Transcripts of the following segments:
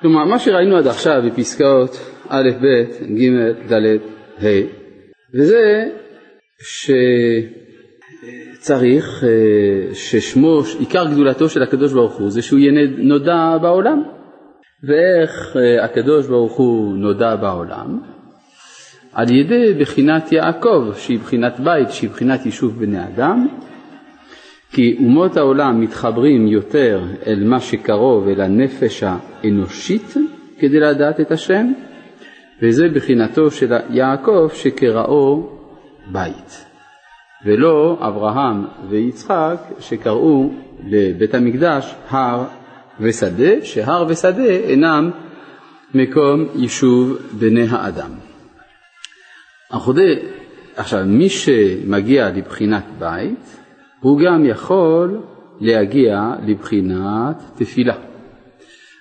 כלומר, מה שראינו עד עכשיו בפסקאות א', ב', ג', ד', ה', וזה שצריך אה, ששמו, עיקר גדולתו של הקדוש ברוך הוא זה שהוא יהיה נודע בעולם. ואיך אה, הקדוש ברוך הוא נודע בעולם? על ידי בחינת יעקב, שהיא בחינת בית, שהיא בחינת יישוב בני אדם, כי אומות העולם מתחברים יותר אל מה שקרוב אל הנפש האנושית כדי לדעת את השם, וזה בחינתו של יעקב שקראו בית, ולא אברהם ויצחק שקראו לבית המקדש הר ושדה, שהר ושדה אינם מקום יישוב בני האדם. עכשיו, מי שמגיע לבחינת בית, הוא גם יכול להגיע לבחינת תפילה.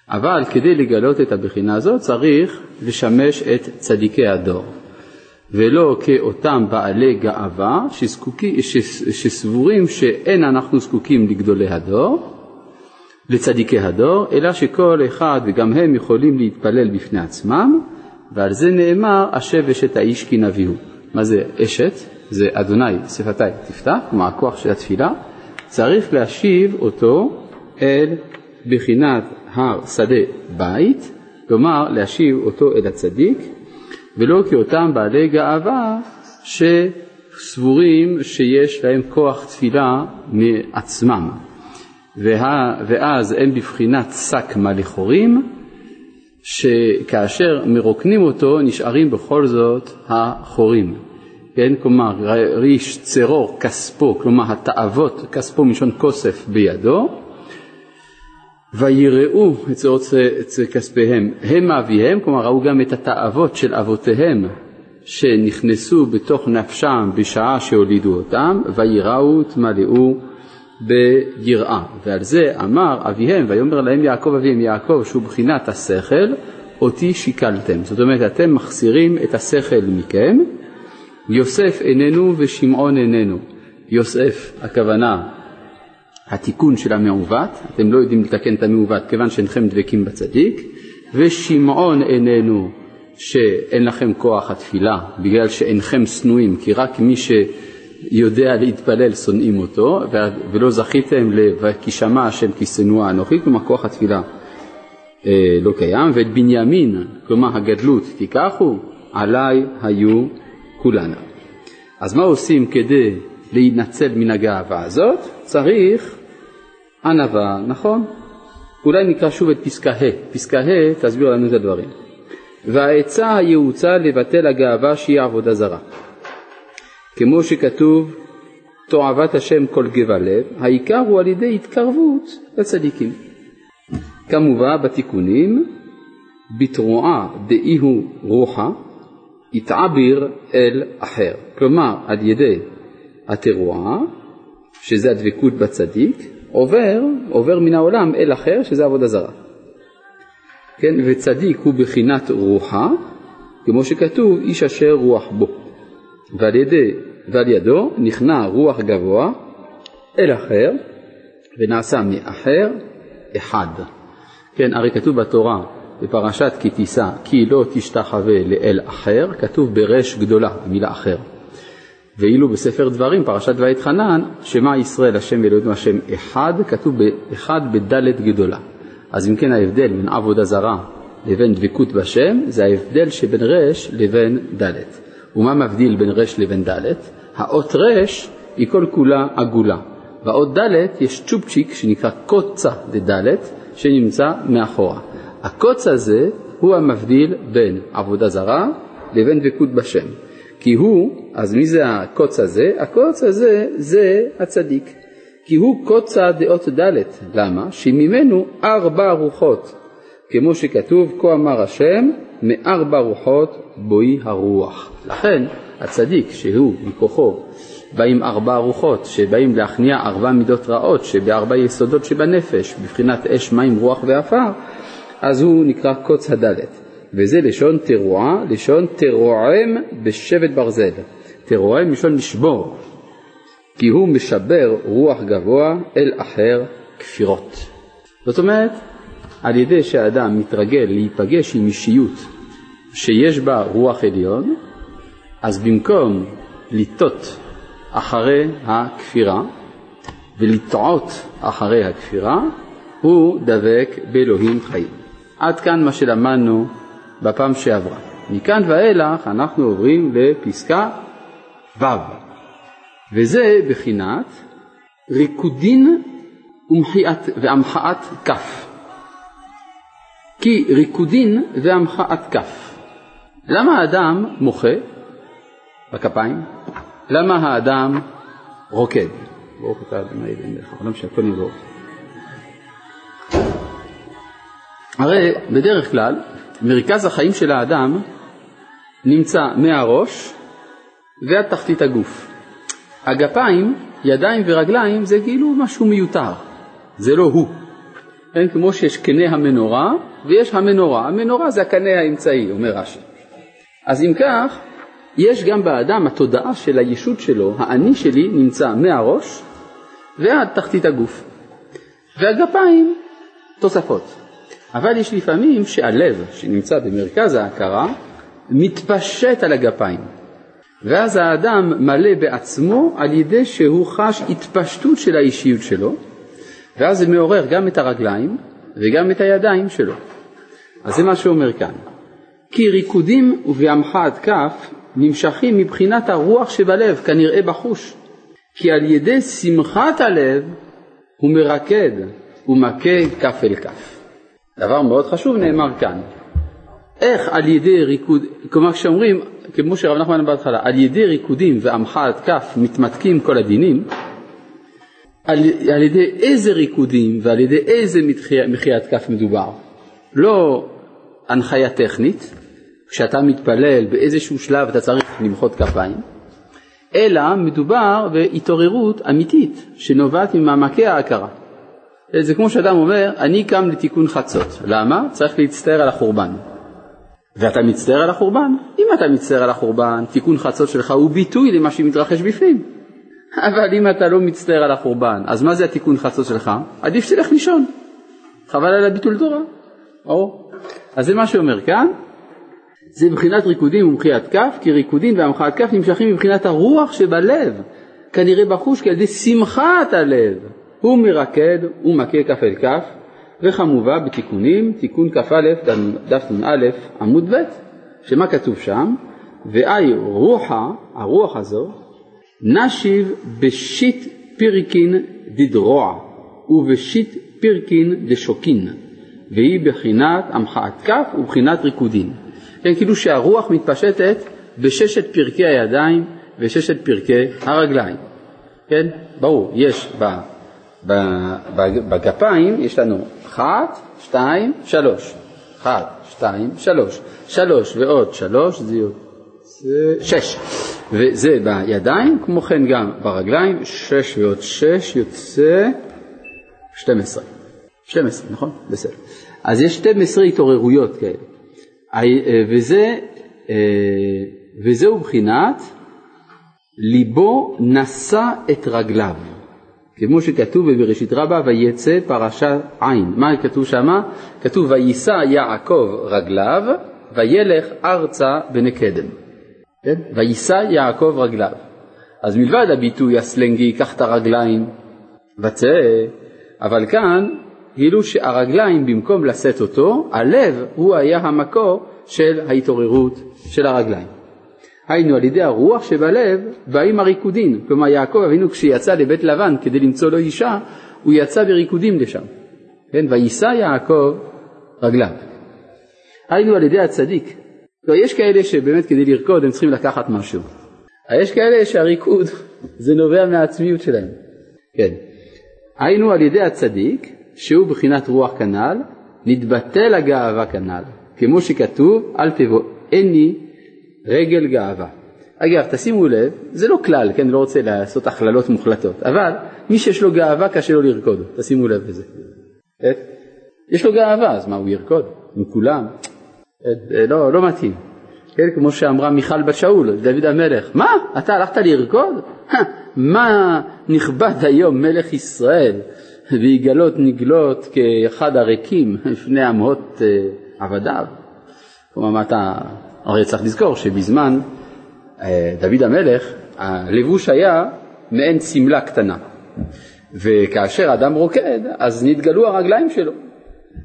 אבל כדי לגלות את הבחינה הזאת צריך לשמש את צדיקי הדור, ולא כאותם בעלי גאווה שסבורים שסבורים שאין אנחנו זקוקים לגדולי הדור, לצדיקי הדור, אלא שכל אחד וגם הם יכולים להתפלל בפני עצמם, ועל זה נאמר השב אשת האיש כי נביאו. מה זה אשת? זה אדוני שפתי תפתח, כלומר הכוח של התפילה, צריך להשיב אותו אל בחינת הר שדה בית, כלומר להשיב אותו אל הצדיק, ולא כאותם בעלי גאווה שסבורים שיש להם כוח תפילה מעצמם. וה, ואז הם בבחינת שק מלא חורים, שכאשר מרוקנים אותו נשארים בכל זאת החורים. כן, כלומר ריש צרור כספו, כלומר התאוות, כספו מלשון כוסף בידו, ויראו את צרות כספיהם הם אביהם, כלומר ראו גם את התאוות של אבותיהם שנכנסו בתוך נפשם בשעה שהולידו אותם, ויראו תמלאו ביראה. ועל זה אמר אביהם, ויאמר להם יעקב אביהם, יעקב שהוא בחינת השכל, אותי שיקלתם. זאת אומרת, אתם מחסירים את השכל מכם, יוסף איננו ושמעון איננו. יוסף, הכוונה התיקון של המעוות, אתם לא יודעים לתקן את המעוות כיוון שאינכם דבקים בצדיק, ושמעון איננו שאין לכם כוח התפילה בגלל שאינכם שנואים, כי רק מי שיודע להתפלל שונאים אותו, ולא זכיתם כי שמע השם כי שנואה אנוכי, כלומר כוח התפילה אה, לא קיים, ואת בנימין, כלומר הגדלות תיקחו, עליי היו כולנה. אז מה עושים כדי להינצל מן הגאווה הזאת? צריך ענווה, נכון? אולי נקרא שוב את פסקה ה', פסקה ה' תסביר לנו את הדברים. והעצה הייעוצה לבטל הגאווה שהיא עבודה זרה. כמו שכתוב תועבת השם כל גבה לב, העיקר הוא על ידי התקרבות לצדיקים. כמובן בתיקונים, בתרועה דאי הוא רוחה, יתעביר אל אחר. כלומר, על ידי התרועה, שזה הדבקות בצדיק, עובר, עובר מן העולם אל אחר, שזה עבודה זרה. כן, וצדיק הוא בחינת רוחה, כמו שכתוב, איש אשר רוח בו. ועל, ידי, ועל ידו נכנע רוח גבוה אל אחר, ונעשה מאחר אחד. כן, הרי כתוב בתורה, בפרשת כי תישא, כי לא תשתחווה לאל אחר, כתוב ברש גדולה, מילה אחר. ואילו בספר דברים, פרשת ואתחנן, שמע ישראל השם אלוהינו השם אחד, כתוב אחד בדלת גדולה. אז אם כן ההבדל בין עבודה זרה לבין דבקות בשם, זה ההבדל שבין רש לבין דלת. ומה מבדיל בין רש לבין דלת? האות רש היא כל כולה עגולה. באות דלת יש צ'ופצ'יק שנקרא קוצה דדלת, שנמצא מאחורה. הקוץ הזה הוא המבדיל בין עבודה זרה לבין דבקות בשם. כי הוא, אז מי זה הקוץ הזה? הקוץ הזה זה הצדיק. כי הוא קוצה דעות ד', למה? שממנו ארבע רוחות, כמו שכתוב, כה אמר השם, מארבע רוחות בואי הרוח. לכן הצדיק, שהוא מכוחו, באים ארבע רוחות, שבאים להכניע ארבע מידות רעות, שבארבע יסודות שבנפש, בבחינת אש, מים, רוח ועפר, אז הוא נקרא קוץ הדלת. וזה לשון תרועה, לשון תרועם בשבט ברזל. תרועם לשון לשבור, כי הוא משבר רוח גבוה אל אחר כפירות. זאת אומרת, על ידי שהאדם מתרגל להיפגש עם אישיות שיש בה רוח עליון, אז במקום לטעות אחרי הכפירה ולטעות אחרי הכפירה, הוא דבק באלוהים חיים. עד כאן מה שלמדנו בפעם שעברה. מכאן ואילך אנחנו עוברים לפסקה ו', וזה בחינת ריקודין ומחיאת והמחאת כף. כי ריקודין והמחאת כף. למה האדם מוחה בכפיים? למה האדם רוקד? ברוך אתה אדוני אלוהינו העולם שהכל נברא. הרי בדרך כלל מרכז החיים של האדם נמצא מהראש ועד תחתית הגוף. הגפיים, ידיים ורגליים זה כאילו משהו מיותר, זה לא הוא. כן, כמו שיש קנה המנורה ויש המנורה, המנורה זה הקנה האמצעי, אומר רש"י. אז אם כך, יש גם באדם התודעה של הישות שלו, האני שלי נמצא מהראש ועד תחתית הגוף. והגפיים תוספות. אבל יש לפעמים שהלב שנמצא במרכז ההכרה מתפשט על הגפיים. ואז האדם מלא בעצמו על ידי שהוא חש התפשטות של האישיות שלו, ואז זה מעורר גם את הרגליים וגם את הידיים שלו. אז זה מה שאומר כאן. כי ריקודים ובהמחאת כף נמשכים מבחינת הרוח שבלב, כנראה בחוש. כי על ידי שמחת הלב הוא מרקד ומכה כף אל כף. דבר מאוד חשוב נאמר כאן. איך על ידי ריקוד, כלומר כשאומרים, כמו שרב נחמן בהתחלה, על ידי ריקודים והמחאת כף מתמתקים כל הדינים, על, על ידי איזה ריקודים ועל ידי איזה מחיית כף מדובר. לא הנחיה טכנית, כשאתה מתפלל באיזשהו שלב אתה צריך למחוא כפיים, אלא מדובר בהתעוררות אמיתית שנובעת ממעמקי ההכרה. זה כמו שאדם אומר, אני קם לתיקון חצות. למה? צריך להצטער על החורבן. ואתה מצטער על החורבן? אם אתה מצטער על החורבן, תיקון חצות שלך הוא ביטוי למה שמתרחש בפנים. אבל אם אתה לא מצטער על החורבן, אז מה זה התיקון חצות שלך? עדיף שתלך לישון. חבל על הביטול תורה. או. אז זה מה שאומר כאן, זה מבחינת ריקודים ומחיית כף, כי ריקודים והמחאת כף נמשכים מבחינת הרוח שבלב, כנראה בחוש כי על ידי שמחת הלב. הוא מרקד ומכה כף אל כף, וכמובן בתיקונים, תיקון כ"א, דף נ"א עמוד ב', שמה כתוב שם? ואי רוחה, הרוח הזו, נשיב בשיט פירקין דדרוע, ובשיט פירקין דשוקין, והיא בחינת המחאת כף ובחינת ריקודין. כן, כאילו שהרוח מתפשטת בששת פרקי הידיים וששת פרקי הרגליים. כן, ברור, יש ב... בגפיים יש לנו אחת, שתיים, שלוש. אחת, שתיים, שלוש. שלוש ועוד שלוש זה יוצא שש. וזה בידיים, כמו כן גם ברגליים, שש ועוד שש יוצא שתים עשרה. שתים עשרה, נכון? בסדר. אז יש שתים עשרה התעוררויות כאלה. אה, וזה, אה, וזהו בחינת ליבו נשא את רגליו. כמו שכתוב בבראשית רבה, ויצא פרשה עין. מה כתוב שמה? כתוב ויישא יעקב רגליו, וילך ארצה בני קדם. כן? ויישא יעקב רגליו. אז מלבד הביטוי הסלנגי, קח את הרגליים וצא, אבל כאן גילו שהרגליים במקום לשאת אותו, הלב הוא היה המקור של ההתעוררות של הרגליים. היינו על ידי הרוח שבלב באים הריקודים. כלומר יעקב אבינו כשיצא לבית לבן כדי למצוא לו אישה, הוא יצא בריקודים לשם. כן? ויישא יעקב רגליו. היינו על ידי הצדיק. לא, יש כאלה שבאמת כדי לרקוד הם צריכים לקחת משהו. יש כאלה שהריקוד זה נובע מהעצמיות שלהם. כן. היינו על ידי הצדיק, שהוא בחינת רוח כנ"ל, נתבטל הגאווה כנ"ל. כמו שכתוב, אל תבוא עיני רגל גאווה. אגב, תשימו לב, זה לא כלל, כן, לא רוצה לעשות הכללות מוחלטות, אבל מי שיש לו גאווה קשה לו לרקוד, תשימו לב לזה. יש לו גאווה, אז מה, הוא ירקוד? עם כולם? לא, לא מתאים. כן, כמו שאמרה מיכל בת שאול, דוד המלך, מה, אתה הלכת לרקוד? מה נכבד היום מלך ישראל, ויגלות נגלות כאחד הריקים לפני אמהות אה, עבדיו. כלומר, מה אתה, הרי צריך לזכור שבזמן אה, דוד המלך, הלבוש היה מעין שמלה קטנה. וכאשר אדם רוקד, אז נתגלו הרגליים שלו.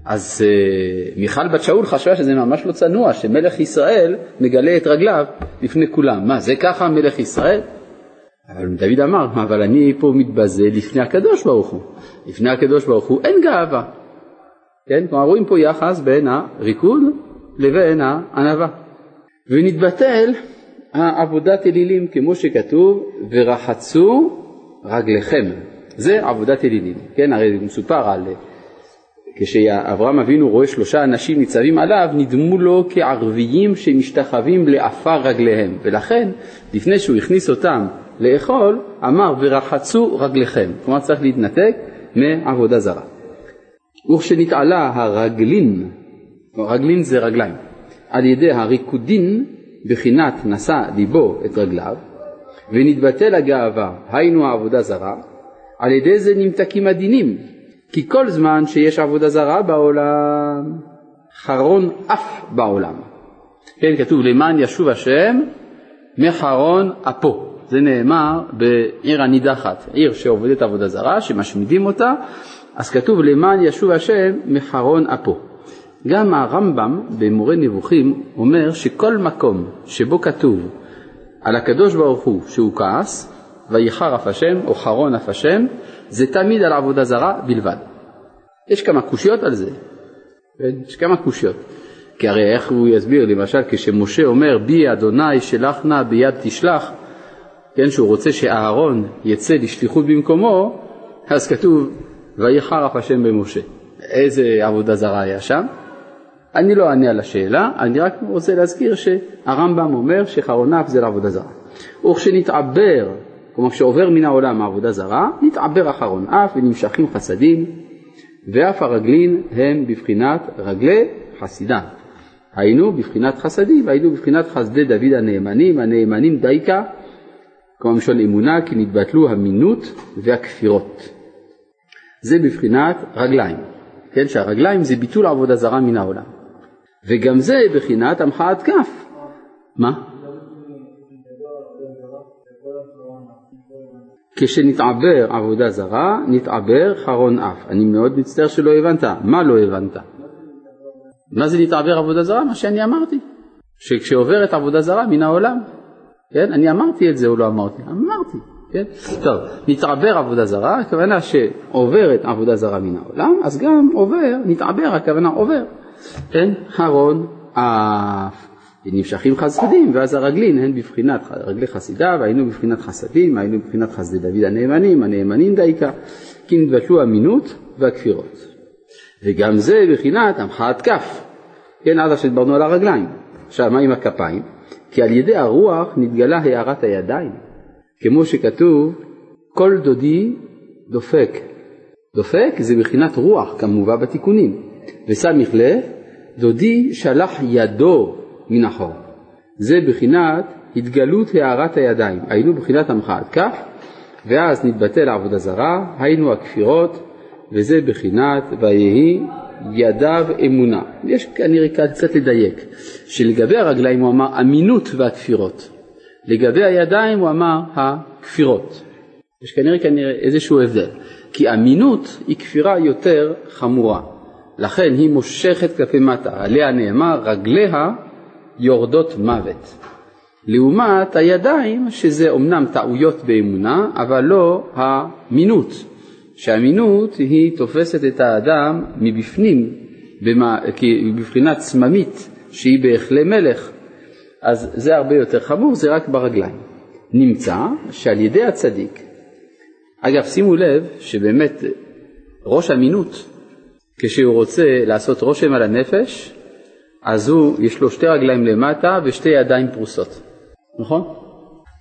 אז uh, מיכל בת שאול חשבה שזה ממש לא צנוע, שמלך ישראל מגלה את רגליו לפני כולם. מה, זה ככה מלך ישראל? אבל דוד אמר, אבל אני פה מתבזה לפני הקדוש ברוך הוא. לפני הקדוש ברוך הוא אין גאווה. כן? כלומר רואים פה יחס בין הריקוד לבין הענווה. ונתבטל העבודת אלילים כמו שכתוב, ורחצו רגליכם. זה עבודת אלילים. כן, הרי מסופר על כשאברהם אבינו רואה שלושה אנשים ניצבים עליו, נדמו לו כערביים שמשתחווים לעפר רגליהם. ולכן, לפני שהוא הכניס אותם לאכול, אמר ורחצו רגליכם. כלומר צריך להתנתק מעבודה זרה. וכשנתעלה הרגלין, רגלין זה רגליים, על ידי הריקודין, בחינת נשא ליבו את רגליו, ונתבטל הגאווה, היינו העבודה זרה, על ידי זה נמתקים הדינים, כי כל זמן שיש עבודה זרה בעולם, חרון אף בעולם. כן, כתוב למען ישוב השם מחרון אפו. זה נאמר בעיר הנידחת, עיר שעובדת עבודה זרה, שמשמידים אותה, אז כתוב למען ישוב השם מחרון אפו. גם הרמב"ם במורה נבוכים אומר שכל מקום שבו כתוב על הקדוש ברוך הוא שהוא כעס, ויחר אף השם או חרון אף השם, זה תמיד על עבודה זרה בלבד. יש כמה קושיות על זה, כן? יש כמה קושיות. כי הרי איך הוא יסביר, למשל כשמשה אומר בי אדוני שלח נא ביד תשלח, כן, שהוא רוצה שאהרון יצא לשליחות במקומו, אז כתוב ויחר אף השם במשה. איזה עבודה זרה היה שם? אני לא אענה על השאלה, אני רק רוצה להזכיר שהרמב"ם אומר שחרון אף זה לעבודה זרה. וכשנתעבר כלומר שעובר מן העולם העבודה זרה, נתעבר אחרון אף ונמשכים חסדים, ואף הרגלין הם בבחינת רגלי חסידה. היינו בבחינת חסדים, היינו בבחינת חסדי דוד הנאמנים, הנאמנים דייקה, כלומר משון אמונה, כי נתבטלו המינות והכפירות. זה בבחינת רגליים, כן, שהרגליים זה ביטול עבודה זרה מן העולם. וגם זה בבחינת המחאת כף. מה? כשנתעבר עבודה זרה, נתעבר חרון אף. אני מאוד מצטער שלא הבנת. מה לא הבנת? מה זה נתעבר עבודה זרה? מה שאני אמרתי. שכשעוברת עבודה זרה מן העולם. כן? אני אמרתי את זה או לא אמרתי? אמרתי. כן? טוב, נתעבר עבודה זרה, הכוונה שעוברת עבודה זרה מן העולם, אז גם עובר, נתעבר, הכוונה עובר. כן? חרון אף. נמשכים חסדים, ואז הרגלין הן בבחינת רגלי חסידה, והיינו בבחינת חסדים, היינו בבחינת חסדי דוד הנאמנים, הנאמנים דייקה, כי נתבטלו המינות והכפירות. וגם זה בבחינת המחאת כף, כן, עד אשר דיברנו על הרגליים. עכשיו, מה עם הכפיים? כי על ידי הרוח נתגלה הארת הידיים, כמו שכתוב, כל דודי דופק. דופק זה בחינת רוח, כמובן בתיקונים. וסמיך לב, דודי שלח ידו מן החור. זה בחינת התגלות הארת הידיים, היינו בחינת המחאת כף, ואז נתבטל עבודה זרה, היינו הכפירות, וזה בחינת ויהי ידיו אמונה. יש כנראה קצת לדייק, שלגבי הרגליים הוא אמר אמינות והכפירות, לגבי הידיים הוא אמר הכפירות. יש כנראה, כנראה איזשהו הבדל, כי אמינות היא כפירה יותר חמורה, לכן היא מושכת כלפי מטה, עליה נאמר רגליה יורדות מוות. לעומת הידיים, שזה אומנם טעויות באמונה, אבל לא המינות, שהמינות היא תופסת את האדם מבפנים, בבחינת צממית שהיא בהחלה מלך, אז זה הרבה יותר חמור, זה רק ברגליים. נמצא שעל ידי הצדיק, אגב שימו לב שבאמת ראש אמינות, כשהוא רוצה לעשות רושם על הנפש, אז הוא, יש לו שתי רגליים למטה ושתי ידיים פרוסות, נכון?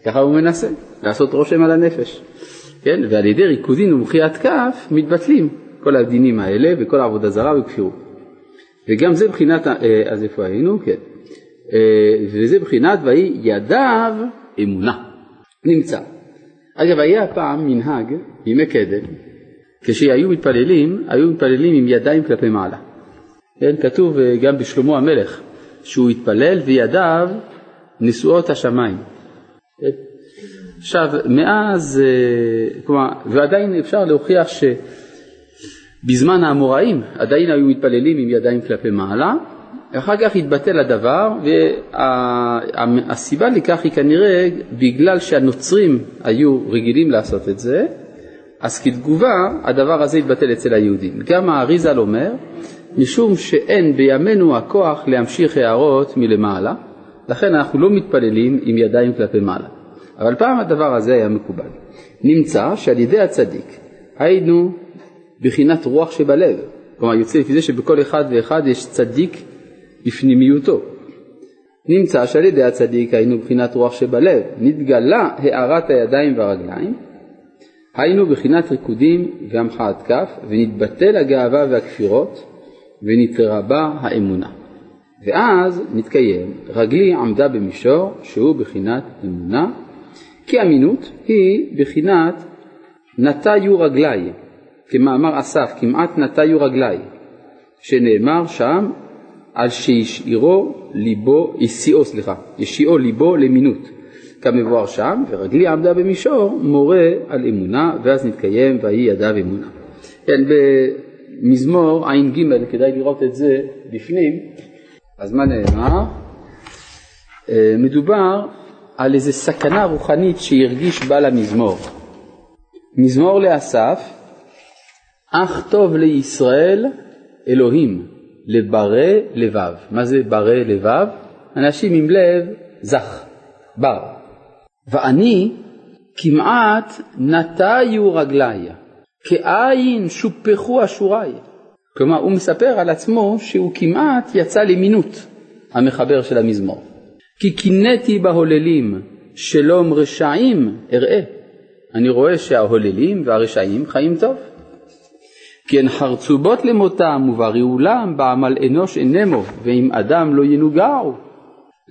ככה הוא מנסה לעשות רושם על הנפש, כן? ועל ידי ריקודין ומחיית כף מתבטלים כל הדינים האלה וכל העבודה זרה וכפירות. וגם זה בחינת, אה, אז איפה היינו? כן. אה, וזה בחינת ויהי ידיו אמונה. נמצא. אגב, היה פעם מנהג בימי קדם, כשהיו מתפללים, היו מתפללים עם ידיים כלפי מעלה. כן, כתוב אה, גם בשלמה המלך, שהוא התפלל וידיו נשואות השמיים. כן? עכשיו, מאז, אה, כלומר, ועדיין אפשר להוכיח שבזמן האמוראים עדיין היו מתפללים עם ידיים כלפי מעלה, אחר כך התבטל הדבר, והסיבה לכך היא כנראה בגלל שהנוצרים היו רגילים לעשות את זה, אז כתגובה הדבר הזה התבטל אצל היהודים. גם האריזל אומר, משום שאין בימינו הכוח להמשיך הערות מלמעלה, לכן אנחנו לא מתפללים עם ידיים כלפי מעלה. אבל פעם הדבר הזה היה מקובל. נמצא שעל ידי הצדיק היינו בחינת רוח שבלב, כלומר יוצא לפי זה שבכל אחד ואחד יש צדיק בפנימיותו. נמצא שעל ידי הצדיק היינו בחינת רוח שבלב, נתגלה הארת הידיים והרגליים, היינו בחינת ריקודים והמחאת כף, ונתבטל הגאווה והכפירות, ונתרבה האמונה. ואז נתקיים, רגלי עמדה במישור שהוא בחינת אמונה, כי אמינות היא בחינת נטיו רגלי, כמאמר אסף, כמעט נטיו רגלי, שנאמר שם על שהשאירו ליבו, השיאו, סליחה, השיאו ליבו למינות, כמבואר שם, ורגלי עמדה במישור, מורה על אמונה, ואז נתקיים ויהי ידיו אמונה. כן, במזמור ע"ג, כדאי לראות את זה בפנים, אז מה נאמר? אה, מדובר על איזו סכנה רוחנית שהרגיש בעל המזמור. מזמור לאסף, אך טוב לישראל אלוהים, לברי לבב. מה זה ברי לבב? אנשים עם לב זך, בר. ואני כמעט נטיו רגלי, כאין שופחו אשורי. כלומר, הוא מספר על עצמו שהוא כמעט יצא למינות, המחבר של המזמור. כי קינאתי בהוללים שלום רשעים אראה. אני רואה שההוללים והרשעים חיים טוב. כי הן חרצובות למותם ובריאולם בעמל אנוש אינמו ואם אדם לא ינוגעו.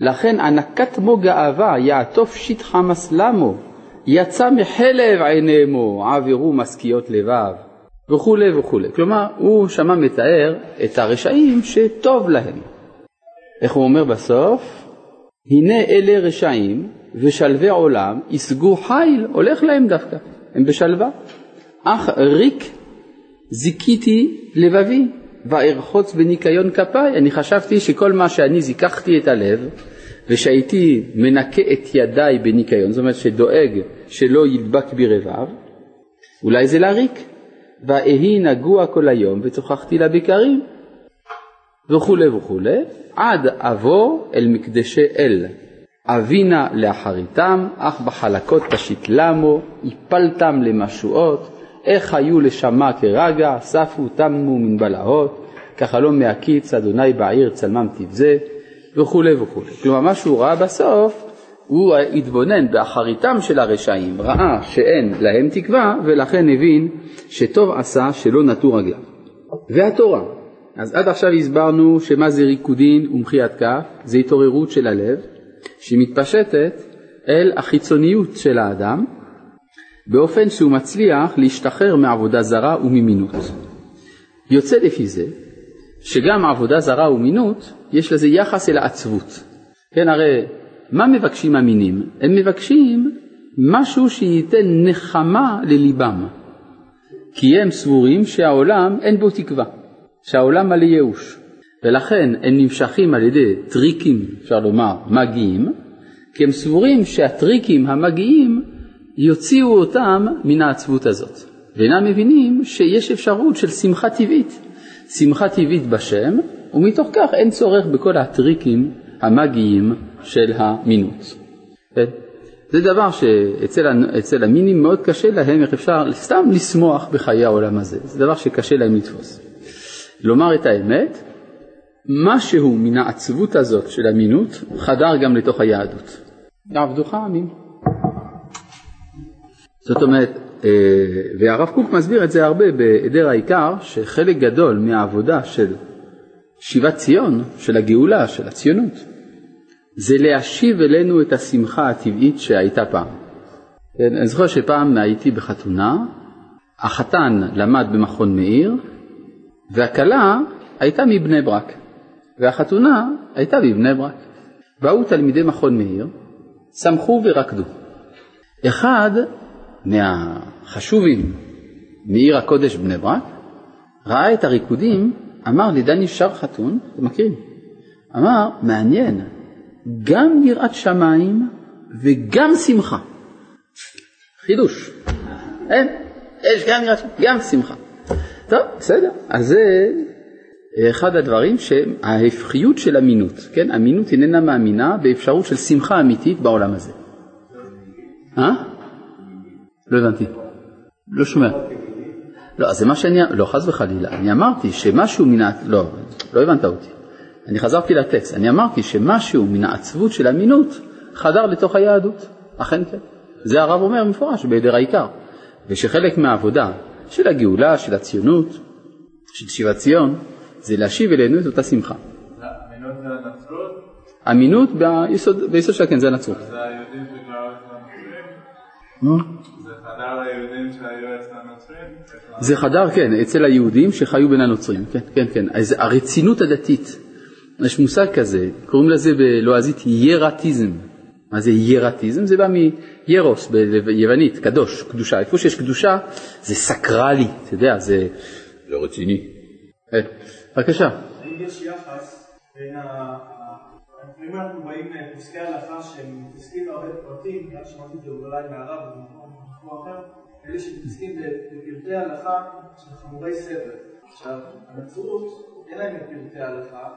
לכן ענקת מו גאווה יעטוף שטחה מסלמו יצא מחלב עינימו עבירו משכיות לבב וכולי וכולי. כלומר הוא שמה מתאר את הרשעים שטוב להם. איך הוא אומר בסוף? הנה אלה רשעים ושלווי עולם ישגו חיל הולך להם דווקא, הם בשלווה. אך ריק זיכיתי לבבי וארחוץ בניקיון כפיי. אני חשבתי שכל מה שאני זיככתי את הלב ושהייתי מנקה את ידיי בניקיון, זאת אומרת שדואג שלא ידבק בי רבב, אולי זה לריק. ואהי נגוע כל היום וצוחחתי לבקרים וכולי וכולי, עד אבוא אל מקדשי אל. אבינה לאחריתם, אך בחלקות תשית למו, הפלתם למשואות, איך היו לשמה כרגע, ספו תמו מן בלהות, כחלום מהקיץ, אדוני בעיר צלמם תבזה, וכולי וכולי. כלומר, מה שהוא ראה בסוף, הוא התבונן באחריתם של הרשעים, ראה שאין להם תקווה, ולכן הבין שטוב עשה שלא נטו רגליו. והתורה, אז עד עכשיו הסברנו שמה זה ריקודין ומחיית כף, זה התעוררות של הלב, שמתפשטת אל החיצוניות של האדם, באופן שהוא מצליח להשתחרר מעבודה זרה וממינות. יוצא לפי זה שגם עבודה זרה ומינות יש לזה יחס אל העצבות. כן, הרי מה מבקשים המינים? הם מבקשים משהו שייתן נחמה לליבם, כי הם סבורים שהעולם אין בו תקווה, שהעולם מלא ייאוש, ולכן הם נמשכים על ידי טריקים, אפשר לומר, מגיים, כי הם סבורים שהטריקים המגיים יוציאו אותם מן העצבות הזאת, ואינם מבינים שיש אפשרות של שמחה טבעית, שמחה טבעית בשם, ומתוך כך אין צורך בכל הטריקים של המינות. זה דבר שאצל המינים מאוד קשה להם, איך אפשר סתם לשמוח בחיי העולם הזה, זה דבר שקשה להם לתפוס. לומר את האמת, משהו מן העצבות הזאת של המינות חדר גם לתוך היהדות. יעבדוך עמים. זאת אומרת, אה, והרב קוק מסביר את זה הרבה בהיעדר העיקר, שחלק גדול מהעבודה של שיבת ציון, של הגאולה, של הציונות, זה להשיב אלינו את השמחה הטבעית שהייתה פעם. כן, אני זוכר שפעם הייתי בחתונה, החתן למד במכון מאיר, והכלה הייתה מבני ברק, והחתונה הייתה מבני ברק. באו תלמידי מכון מאיר, שמחו ורקדו. אחד מהחשובים מעיר הקודש בני ברק, ראה את הריקודים, אמר לדני שר חתון, אתם מכירים? אמר, מעניין, גם יראת שמיים וגם שמחה. חידוש. אין, יש גם יראת שמיים, גם שמחה. טוב, בסדר. אז זה אחד הדברים שההפכיות של אמינות, כן? אמינות איננה מאמינה באפשרות של שמחה אמיתית בעולם הזה. אה? לא הבנתי. לא שומע. לא, זה מה שאני, לא, חס וחלילה. אני אמרתי שמשהו מן ה... לא, לא הבנת אותי. אני חזרתי לטקסט. אני אמרתי שמשהו מן העצבות של אמינות חדר לתוך היהדות. אכן כן. זה הרב אומר במפורש, בהיעדר העיקר. ושחלק מהעבודה של הגאולה, של הציונות, של שיבת ציון, זה להשיב אלינו את אותה שמחה. אמינות זה הנצרות? אמינות ביסוד, ביסוד שלה כן זה הנצרות. זה היהודים חדר ליהודים שהיו אצל הנוצרים? זה חדר, כן, אצל היהודים שחיו בין הנוצרים, כן, כן, כן. אז הרצינות הדתית, יש מושג כזה, קוראים לזה בלועזית ירטיזם. מה זה ירטיזם? זה בא מירוס ביוונית, קדוש, קדושה. איפה שיש קדושה זה סקרלי, אתה יודע, זה לא רציני. אה, בבקשה. האם יש יחס בין ה... אנחנו באים לפוסקי הלכה שהם מתעסקים בהרבה פרטים, גם שמעתי את זה אולי מהרב במקום אחר, אלה שמתעסקים בפרטי הלכה של חמורי סבל. עכשיו, הנצרות, אין להם את פרטי ההלכה,